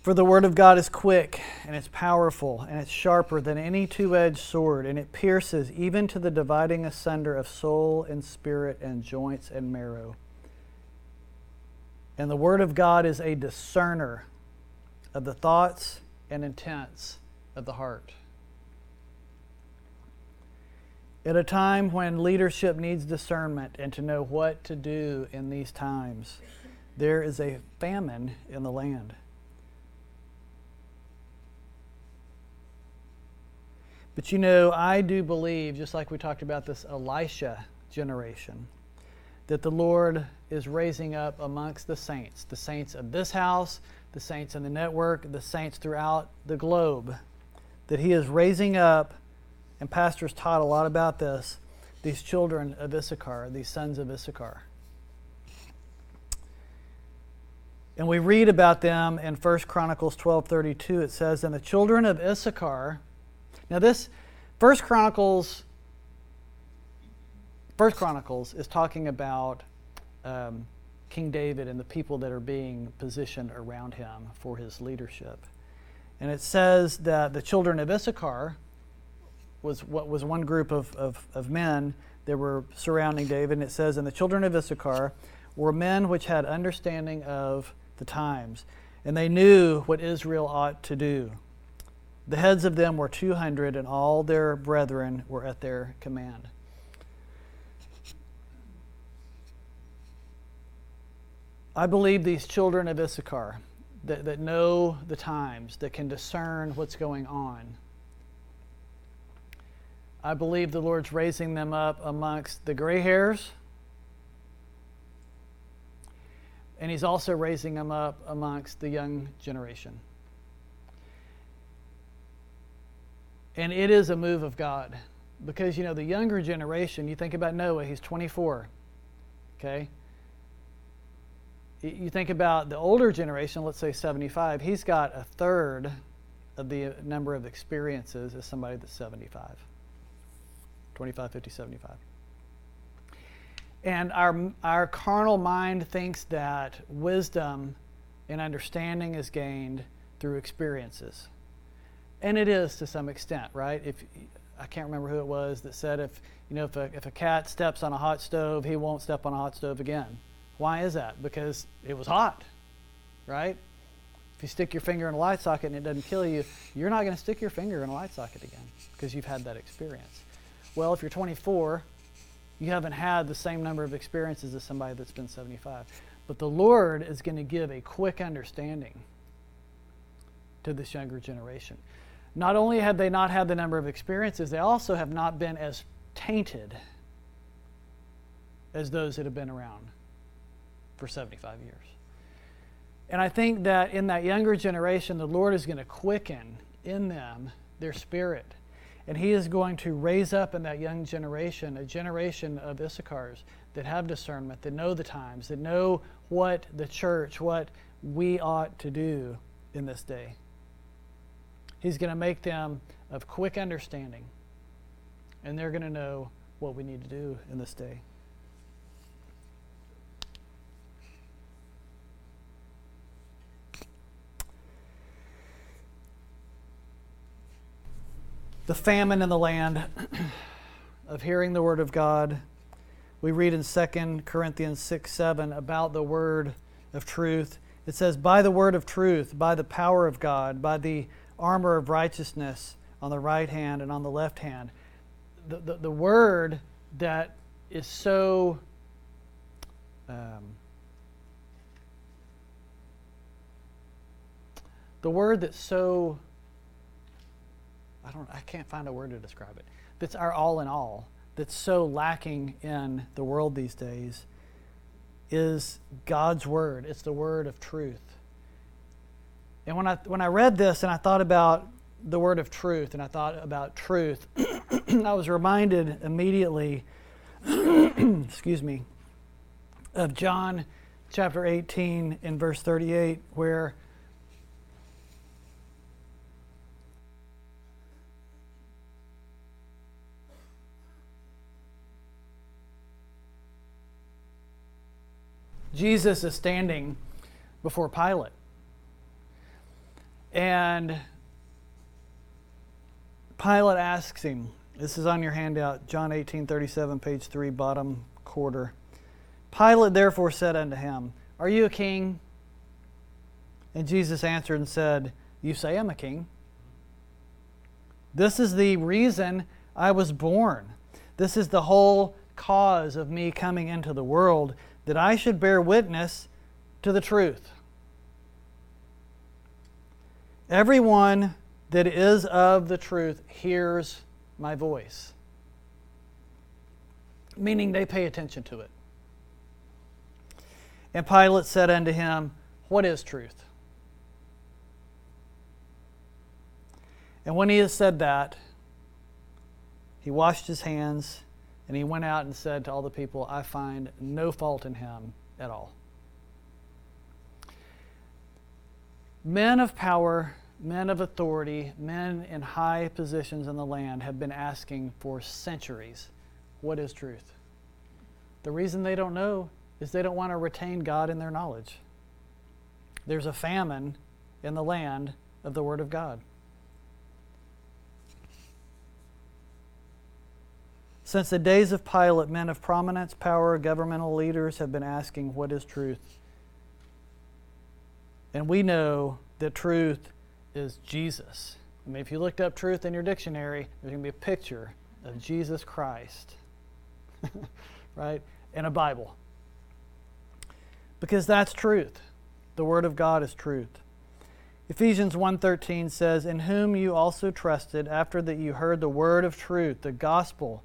For the word of God is quick and it's powerful and it's sharper than any two-edged sword and it pierces even to the dividing asunder of soul and spirit and joints and marrow. And the word of God is a discerner of the thoughts and intents of the heart. At a time when leadership needs discernment and to know what to do in these times, there is a famine in the land. But you know, I do believe, just like we talked about this Elisha generation, that the Lord is raising up amongst the saints, the saints of this house, the saints in the network, the saints throughout the globe, that He is raising up, and pastors taught a lot about this, these children of Issachar, these sons of Issachar. And we read about them in 1 Chronicles 12:32. It says, "And the children of Issachar." Now this First Chronicles 1 Chronicles is talking about um, King David and the people that are being positioned around him for his leadership. And it says that the children of Issachar was what was one group of, of, of men that were surrounding David. And it says, And the children of Issachar were men which had understanding of the times, and they knew what Israel ought to do. The heads of them were 200, and all their brethren were at their command. I believe these children of Issachar that, that know the times, that can discern what's going on. I believe the Lord's raising them up amongst the gray hairs and he's also raising them up amongst the young generation. And it is a move of God because, you know, the younger generation, you think about Noah, he's 24. Okay? You think about the older generation, let's say 75, he's got a third of the uh, number of experiences as somebody that's 75. 25, 50, 75. And our, our carnal mind thinks that wisdom and understanding is gained through experiences. And it is to some extent, right? If I can't remember who it was that said if you know if a, if a cat steps on a hot stove, he won't step on a hot stove again. Why is that? Because it was hot, right? If you stick your finger in a light socket and it doesn't kill you, you're not going to stick your finger in a light socket again because you've had that experience. Well, if you're 24 you haven't had the same number of experiences as somebody that's been 75. But the Lord is going to give a quick understanding to this younger generation. Not only have they not had the number of experiences, they also have not been as tainted as those that have been around for 75 years. And I think that in that younger generation, the Lord is going to quicken in them their spirit and he is going to raise up in that young generation a generation of Issachars that have discernment, that know the times, that know what the church, what we ought to do in this day. He's going to make them of quick understanding, and they're going to know what we need to do in this day. the famine in the land of hearing the word of God. We read in 2 Corinthians 6 7 about the word of truth. It says, By the word of truth, by the power of God, by the armor of righteousness on the right hand and on the left hand. The, the, the word that is so um, the word that's so I don't I can't find a word to describe it. That's our all in all. That's so lacking in the world these days is God's word. It's the word of truth. And when I when I read this and I thought about the word of truth and I thought about truth, I was reminded immediately excuse me of John chapter 18 in verse 38 where Jesus is standing before Pilate. And Pilate asks him, this is on your handout, John 18 37, page 3, bottom quarter. Pilate therefore said unto him, Are you a king? And Jesus answered and said, You say I'm a king. This is the reason I was born. This is the whole cause of me coming into the world that I should bear witness to the truth. Everyone that is of the truth hears my voice, meaning they pay attention to it. And Pilate said unto him, What is truth? And when he had said that, he washed his hands and he went out and said to all the people, I find no fault in him at all. Men of power, men of authority, men in high positions in the land have been asking for centuries what is truth? The reason they don't know is they don't want to retain God in their knowledge. There's a famine in the land of the Word of God. Since the days of Pilate, men of prominence, power, governmental leaders have been asking, What is truth? And we know that truth is Jesus. I mean, if you looked up truth in your dictionary, there's going to be a picture of Jesus Christ, right? And a Bible. Because that's truth. The Word of God is truth. Ephesians 1:13 says, "In whom you also trusted after that you heard the word of truth, the gospel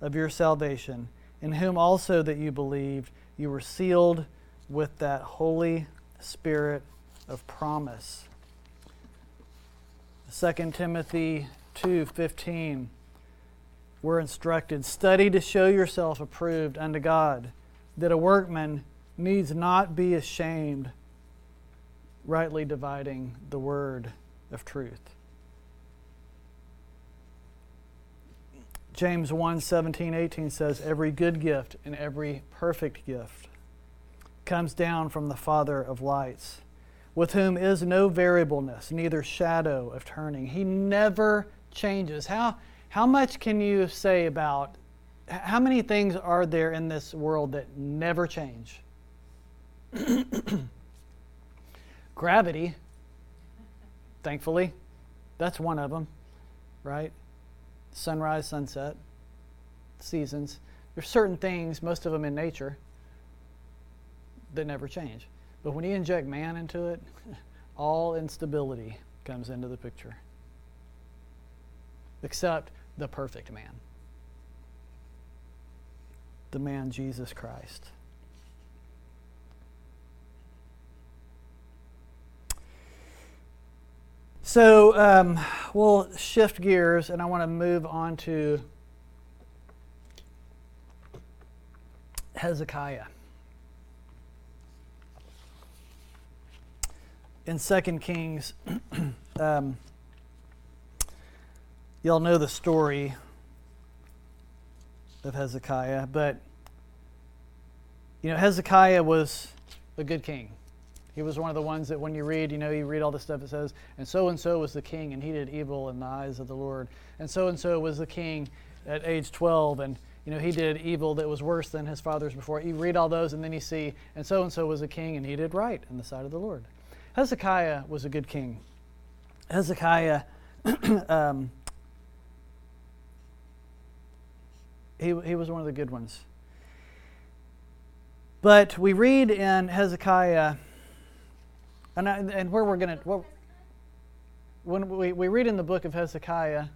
of your salvation, in whom also that you believed, you were sealed with that Holy Spirit of promise. 2 Timothy 2:15 we're instructed study to show yourself approved unto God that a workman needs not be ashamed rightly dividing the word of truth. James 1 17, 18 says, Every good gift and every perfect gift comes down from the Father of lights, with whom is no variableness, neither shadow of turning. He never changes. How, how much can you say about how many things are there in this world that never change? Gravity, thankfully, that's one of them, right? sunrise, sunset, seasons. There's certain things, most of them in nature, that never change. But when you inject man into it, all instability comes into the picture. Except the perfect man, the man Jesus Christ. So um, we'll shift gears, and I want to move on to Hezekiah. In 2 Kings, um, y'all know the story of Hezekiah, but you know, Hezekiah was a good king. He was one of the ones that when you read, you know, you read all the stuff it says, and so and so was the king, and he did evil in the eyes of the Lord. And so and so was the king at age 12, and you know, he did evil that was worse than his fathers before. You read all those, and then you see, and so and so was a king, and he did right in the sight of the Lord. Hezekiah was a good king. Hezekiah, um, he, he was one of the good ones. But we read in Hezekiah and, I, and where we're going to, when we, we read in the book of Hezekiah, I've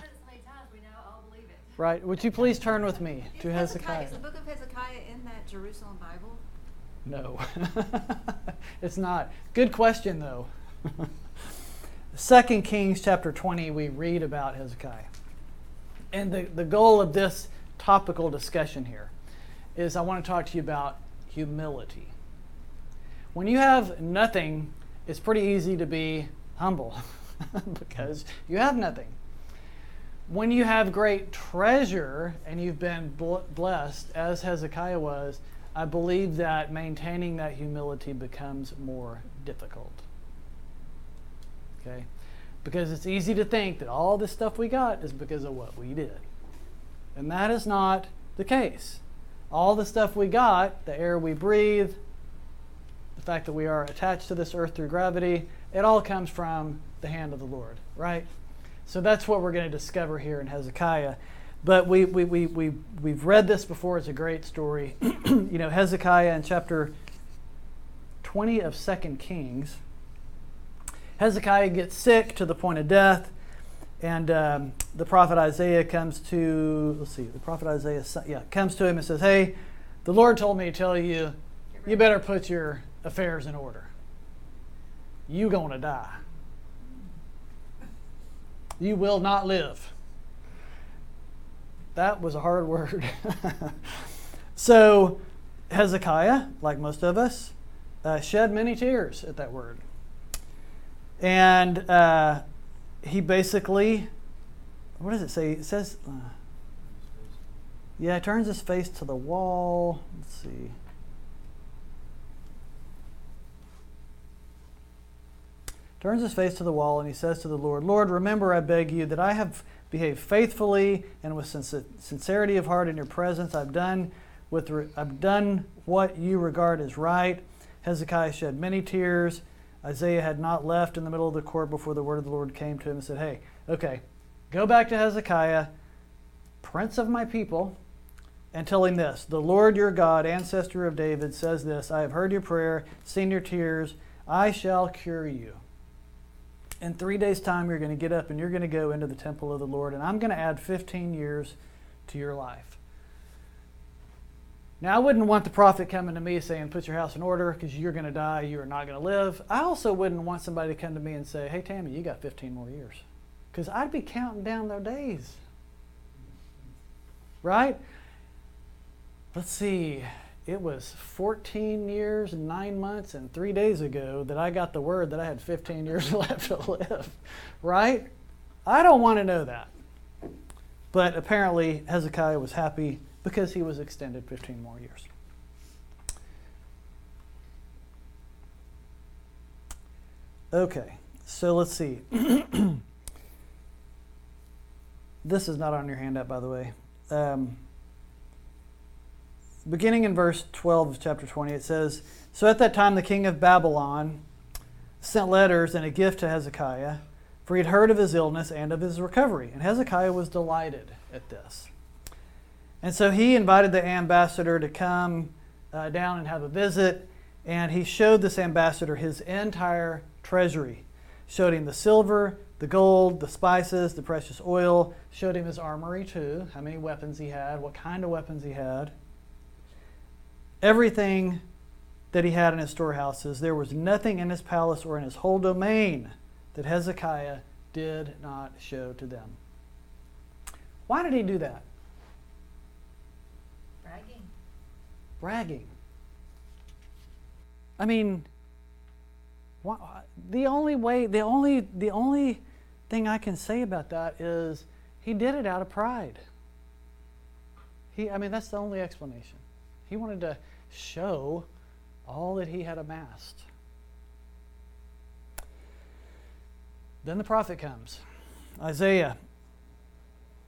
said it so many times, we now all believe it. right? Would you please turn with me to Hezekiah? Is the book of Hezekiah in that Jerusalem Bible? No, it's not. Good question, though. Second Kings chapter 20, we read about Hezekiah. And the, the goal of this topical discussion here is I want to talk to you about humility. When you have nothing, it's pretty easy to be humble because you have nothing. When you have great treasure and you've been blessed, as Hezekiah was, I believe that maintaining that humility becomes more difficult. Okay? Because it's easy to think that all this stuff we got is because of what we did. And that is not the case. All the stuff we got, the air we breathe, the fact that we are attached to this earth through gravity, it all comes from the hand of the Lord, right? So that's what we're going to discover here in Hezekiah. But we, we, we, we, we've read this before. It's a great story. you know, Hezekiah in chapter 20 of 2 Kings, Hezekiah gets sick to the point of death. And um, the prophet Isaiah comes to, let's see, the prophet Isaiah, yeah, comes to him and says, Hey, the Lord told me to tell you, you better put your affairs in order. You're gonna die. You will not live. That was a hard word. so Hezekiah, like most of us, uh, shed many tears at that word. And uh, he basically, what does it say? It says, uh, yeah, turns his face to the wall. Let's see. Turns his face to the wall and he says to the Lord, Lord, remember, I beg you, that I have behaved faithfully and with sincerity of heart in your presence. I've done, with I've done what you regard as right. Hezekiah shed many tears. Isaiah had not left in the middle of the court before the word of the Lord came to him and said, Hey, okay, go back to Hezekiah, prince of my people, and tell him this The Lord your God, ancestor of David, says this I have heard your prayer, seen your tears. I shall cure you. In three days' time, you're going to get up and you're going to go into the temple of the Lord, and I'm going to add 15 years to your life. Now, I wouldn't want the prophet coming to me saying, Put your house in order because you're going to die, you are not going to live. I also wouldn't want somebody to come to me and say, Hey, Tammy, you got 15 more years. Because I'd be counting down their days. Right? Let's see. It was 14 years nine months and three days ago that I got the word that I had 15 years left to live. Right? I don't want to know that. But apparently, Hezekiah was happy because he was extended 15 more years. Okay, so let's see. this is not on your handout, by the way. Um, beginning in verse 12 of chapter 20, it says So at that time, the king of Babylon sent letters and a gift to Hezekiah, for he had heard of his illness and of his recovery. And Hezekiah was delighted at this. And so he invited the ambassador to come uh, down and have a visit, and he showed this ambassador his entire treasury. Showed him the silver, the gold, the spices, the precious oil, showed him his armory too, how many weapons he had, what kind of weapons he had. Everything that he had in his storehouses, there was nothing in his palace or in his whole domain that Hezekiah did not show to them. Why did he do that? Bragging. bragging. I mean, the only way, the only, the only thing I can say about that is he did it out of pride. He, I mean, that's the only explanation. He wanted to show all that he had amassed. Then the prophet comes, Isaiah,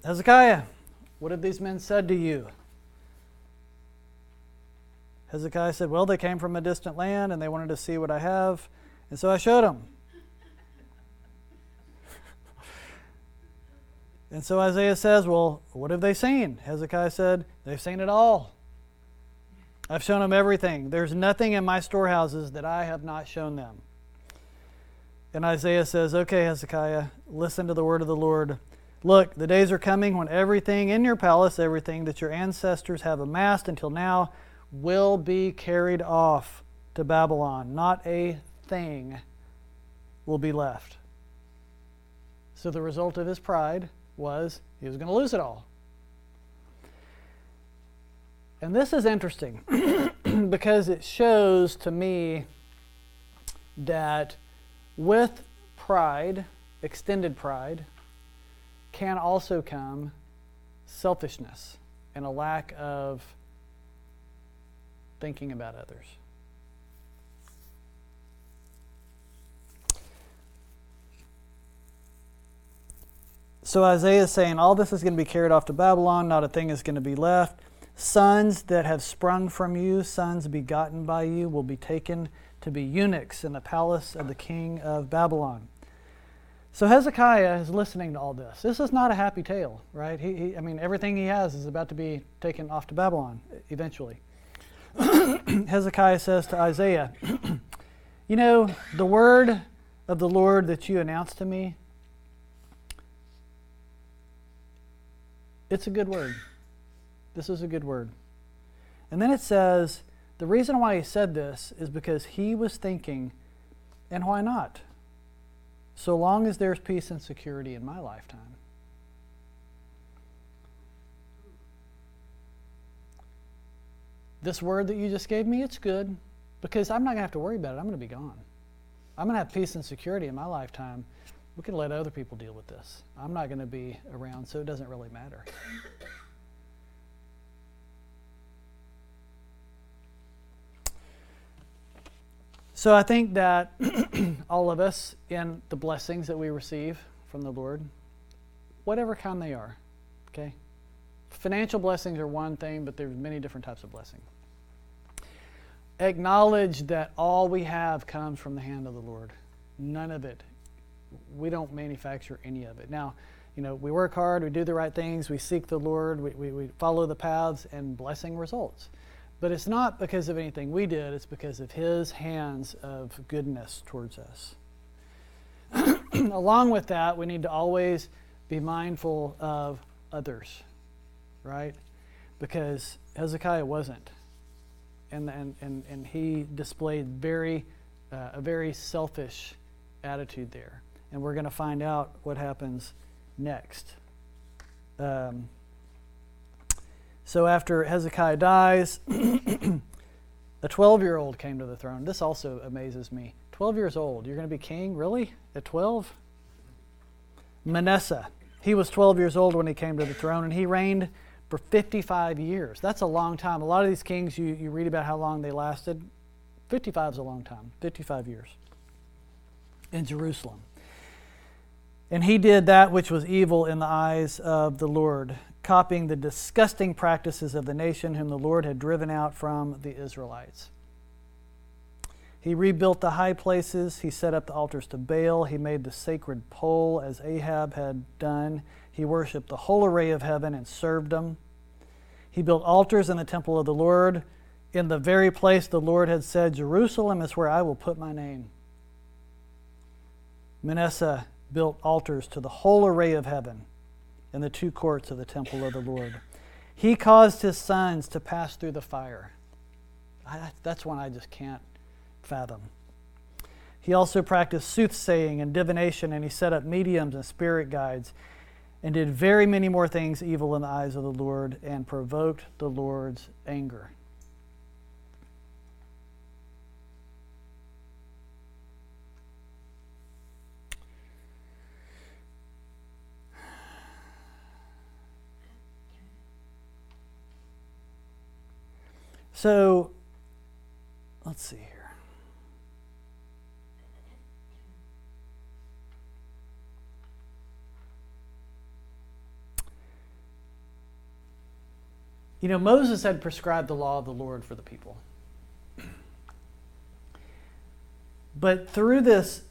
Hezekiah, what have these men said to you? Hezekiah said, Well, they came from a distant land and they wanted to see what I have, and so I showed them. and so Isaiah says, Well, what have they seen? Hezekiah said, They've seen it all. I've shown them everything. There's nothing in my storehouses that I have not shown them. And Isaiah says, Okay, Hezekiah, listen to the word of the Lord. Look, the days are coming when everything in your palace, everything that your ancestors have amassed until now, will be carried off to Babylon. Not a thing will be left. So the result of his pride was he was going to lose it all. And this is interesting because it shows to me that with pride, extended pride, can also come selfishness and a lack of thinking about others. So Isaiah is saying all this is going to be carried off to Babylon, not a thing is going to be left. Sons that have sprung from you, sons begotten by you, will be taken to be eunuchs in the palace of the king of Babylon. So Hezekiah is listening to all this. This is not a happy tale, right? He, he, I mean, everything he has is about to be taken off to Babylon eventually. Hezekiah says to Isaiah, You know, the word of the Lord that you announced to me, it's a good word. This is a good word. And then it says, the reason why he said this is because he was thinking, and why not? So long as there's peace and security in my lifetime. This word that you just gave me, it's good because I'm not going to have to worry about it. I'm going to be gone. I'm going to have peace and security in my lifetime. We can let other people deal with this. I'm not going to be around, so it doesn't really matter. So I think that all of us, in the blessings that we receive from the Lord, whatever kind they are, okay? Financial blessings are one thing, but there's many different types of blessing. Acknowledge that all we have comes from the hand of the Lord. None of it. We don't manufacture any of it. Now, you know, we work hard, we do the right things, we seek the Lord, we, we, we follow the paths, and blessing results. But it's not because of anything we did, it's because of His hands of goodness towards us. Along with that, we need to always be mindful of others, right? Because Hezekiah wasn't. And, and, and, and he displayed very, uh, a very selfish attitude there. And we're going to find out what happens next. Um, so after Hezekiah dies, a 12 year old came to the throne. This also amazes me. 12 years old. You're going to be king? Really? At 12? Manasseh. He was 12 years old when he came to the throne, and he reigned for 55 years. That's a long time. A lot of these kings, you, you read about how long they lasted. 55 is a long time. 55 years in Jerusalem. And he did that which was evil in the eyes of the Lord, copying the disgusting practices of the nation whom the Lord had driven out from the Israelites. He rebuilt the high places. He set up the altars to Baal. He made the sacred pole as Ahab had done. He worshiped the whole array of heaven and served them. He built altars in the temple of the Lord, in the very place the Lord had said, Jerusalem is where I will put my name. Manasseh built altars to the whole array of heaven in the two courts of the temple of the Lord. He caused his sons to pass through the fire. I, that's one I just can't fathom. He also practiced soothsaying and divination, and he set up mediums and spirit guides, and did very many more things evil in the eyes of the Lord, and provoked the Lord's anger. So, let's see here. You know, Moses had prescribed the law of the Lord for the people. But through this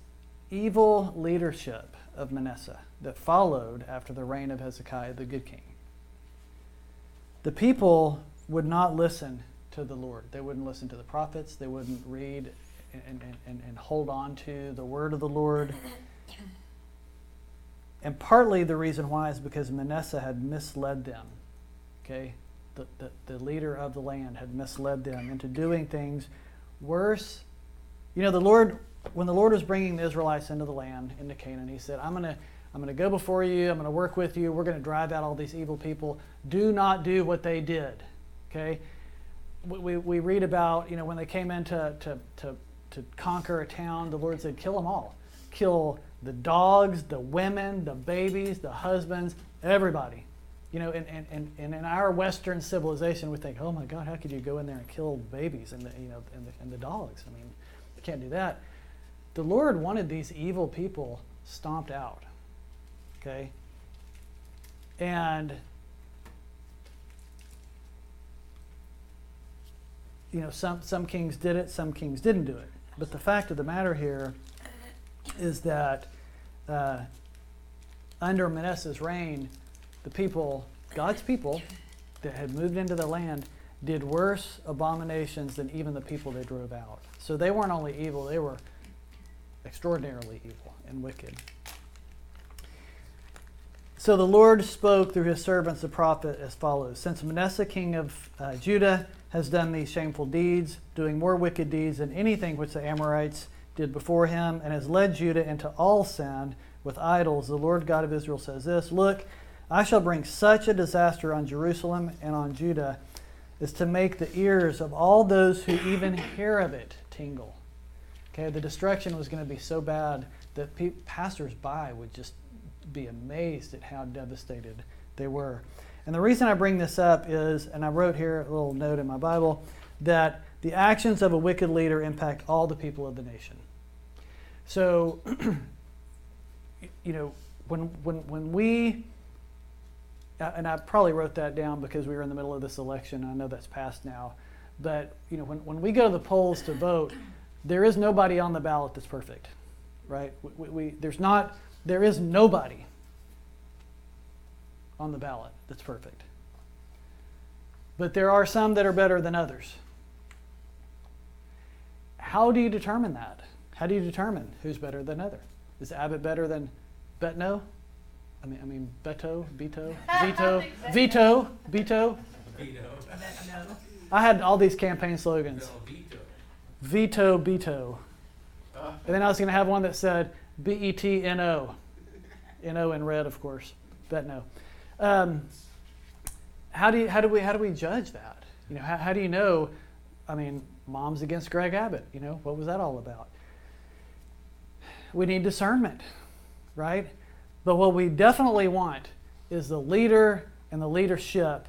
evil leadership of Manasseh that followed after the reign of Hezekiah, the good king, the people would not listen to the Lord. They wouldn't listen to the prophets. They wouldn't read and, and, and, hold on to the word of the Lord. And partly the reason why is because Manasseh had misled them. Okay? The, the, the leader of the land had misled them into doing things worse. You know, the Lord, when the Lord was bringing the Israelites into the land, into Canaan, He said, I'm going to. I'm going to go before you. I'm going to work with you. We're going to drive out all these evil people. Do not do what they did. Okay? We, we, read about, you know, when they came in to, to, to, to conquer a town, the Lord said, kill them all. Kill the dogs, the women, the babies, the husbands, everybody. You know, and, and, and, and in our Western civilization, we think, oh my God, how could you go in there and kill babies and the, you know, and the, and the dogs? I mean, you can't do that. The Lord wanted these evil people stomped out. Okay? And you know, some some kings did it, some kings didn't do it. But the fact of the matter here is that uh, under Manasseh's reign, the people, God's people, that had moved into the land, did worse abominations than even the people they drove out. So they weren't only evil; they were extraordinarily evil and wicked. So the Lord spoke through his servants, the prophet, as follows Since Manasseh, king of uh, Judah, has done these shameful deeds, doing more wicked deeds than anything which the Amorites did before him, and has led Judah into all sin with idols, the Lord God of Israel says this Look, I shall bring such a disaster on Jerusalem and on Judah as to make the ears of all those who even hear of it tingle. Okay, the destruction was going to be so bad that pe- passers-by would just be amazed at how devastated they were. And the reason I bring this up is, and I wrote here a little note in my Bible, that the actions of a wicked leader impact all the people of the nation. So, you know, when, when, when we, uh, and I probably wrote that down because we were in the middle of this election, I know that's passed now, but, you know, when, when we go to the polls to vote, there is nobody on the ballot that's perfect, right? We, we, there's not, there is nobody on the ballot that's perfect. But there are some that are better than others. How do you determine that? How do you determine who's better than other? Is Abbott better than Betno? I mean, I mean Beto, Beto, Veto, Vito, Vito. I had all these campaign slogans. Veto, Beto. Uh. And then I was going to have one that said B E T N O. N O in red, of course. Betno. Um, how do you, how do we how do we judge that? You know, how, how do you know? I mean, mom's against Greg Abbott. You know, what was that all about? We need discernment, right? But what we definitely want is the leader and the leadership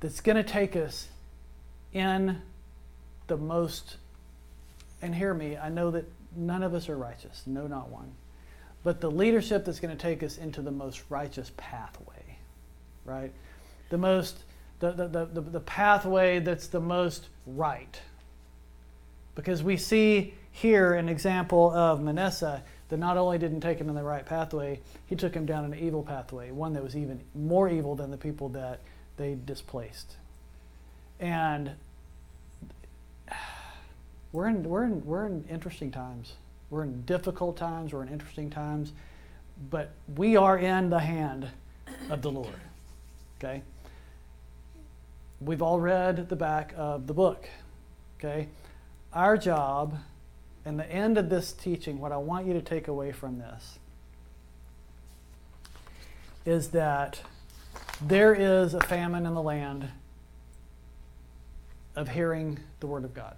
that's going to take us in the most. And hear me, I know that none of us are righteous, no, not one. But the leadership that's going to take us into the most righteous pathway, right? The most, the, the, the, the pathway that's the most right. Because we see here an example of Manasseh that not only didn't take him in the right pathway, he took him down an evil pathway, one that was even more evil than the people that they displaced. And we're in, we're in, we're in interesting times. We're in difficult times, we're in interesting times, but we are in the hand of the Lord. Okay? We've all read the back of the book. Okay? Our job, and the end of this teaching, what I want you to take away from this is that there is a famine in the land of hearing the Word of God.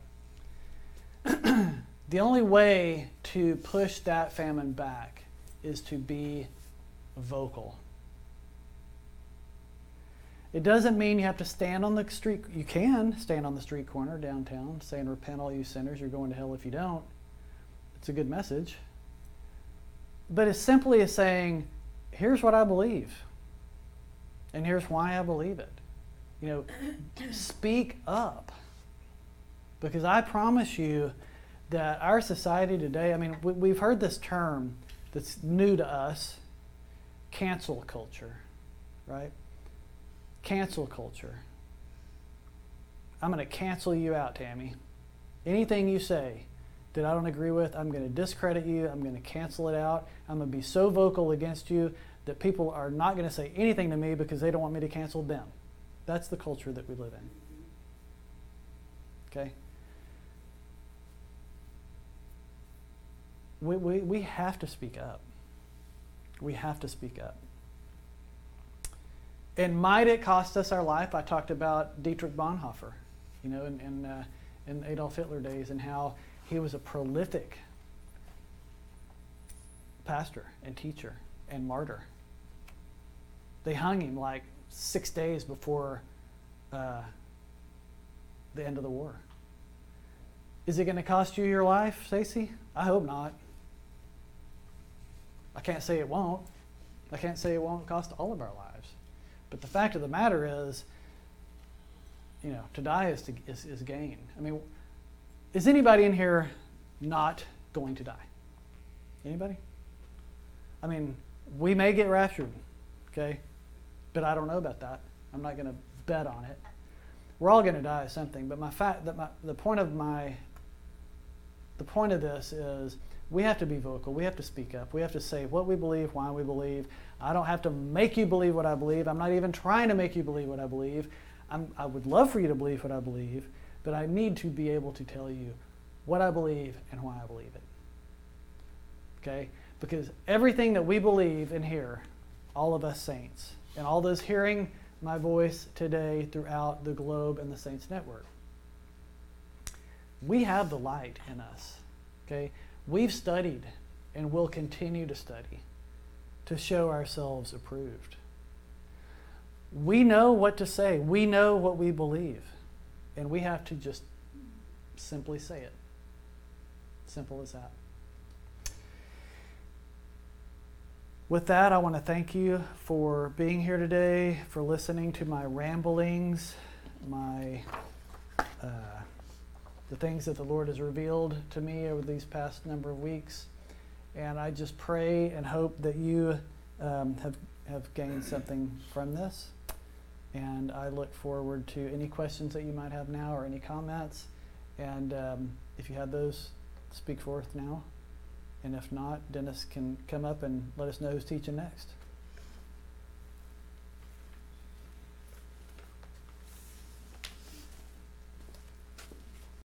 the only way to push that famine back is to be vocal. It doesn't mean you have to stand on the street. You can stand on the street corner downtown saying, Repent, all you sinners, you're going to hell if you don't. It's a good message. But it's simply as saying, Here's what I believe, and here's why I believe it. You know, speak up. Because I promise you that our society today, I mean, we, have heard this term that's new to us cancel culture, right? Cancel culture. I'm going to cancel you out, Tammy. Anything you say that I don't agree with, I'm going to discredit you. I'm going to cancel it out. I'm going to be so vocal against you that people are not going to say anything to me because they don't want me to cancel them. That's the culture that we live in. Okay? We, we, we have to speak up. We have to speak up. And might it cost us our life? I talked about Dietrich Bonhoeffer, you know, in, in, uh, in Adolf Hitler days and how he was a prolific pastor and teacher and martyr. They hung him like six days before uh, the end of the war. Is it going to cost you your life, Stacy? I hope not. I can't say it won't. I can't say it won't cost all of our lives. But the fact of the matter is, you know, to die is, to, is, is gain. I mean, is anybody in here not going to die? Anybody? I mean, we may get raptured, okay? But I don't know about that. I'm not going to bet on it. We're all going to die of something. But my fact that my, the point of my the point of this is we have to be vocal. We have to speak up. We have to say what we believe, why we believe. I don't have to make you believe what I believe. I'm not even trying to make you believe what I believe. I'm, I would love for you to believe what I believe, but I need to be able to tell you what I believe and why I believe it. Okay? Because everything that we believe in here, all of us saints, and all those hearing my voice today throughout the globe and the Saints Network, we have the light in us. Okay? We've studied and will continue to study to show ourselves approved. We know what to say. We know what we believe. And we have to just simply say it. Simple as that. With that, I want to thank you for being here today, for listening to my ramblings, my uh, the things that the Lord has revealed to me over these past number of weeks. And I just pray and hope that you um, have, have gained something from this. And I look forward to any questions that you might have now or any comments. And um, if you have those, speak forth now. And if not, Dennis can come up and let us know who's teaching next.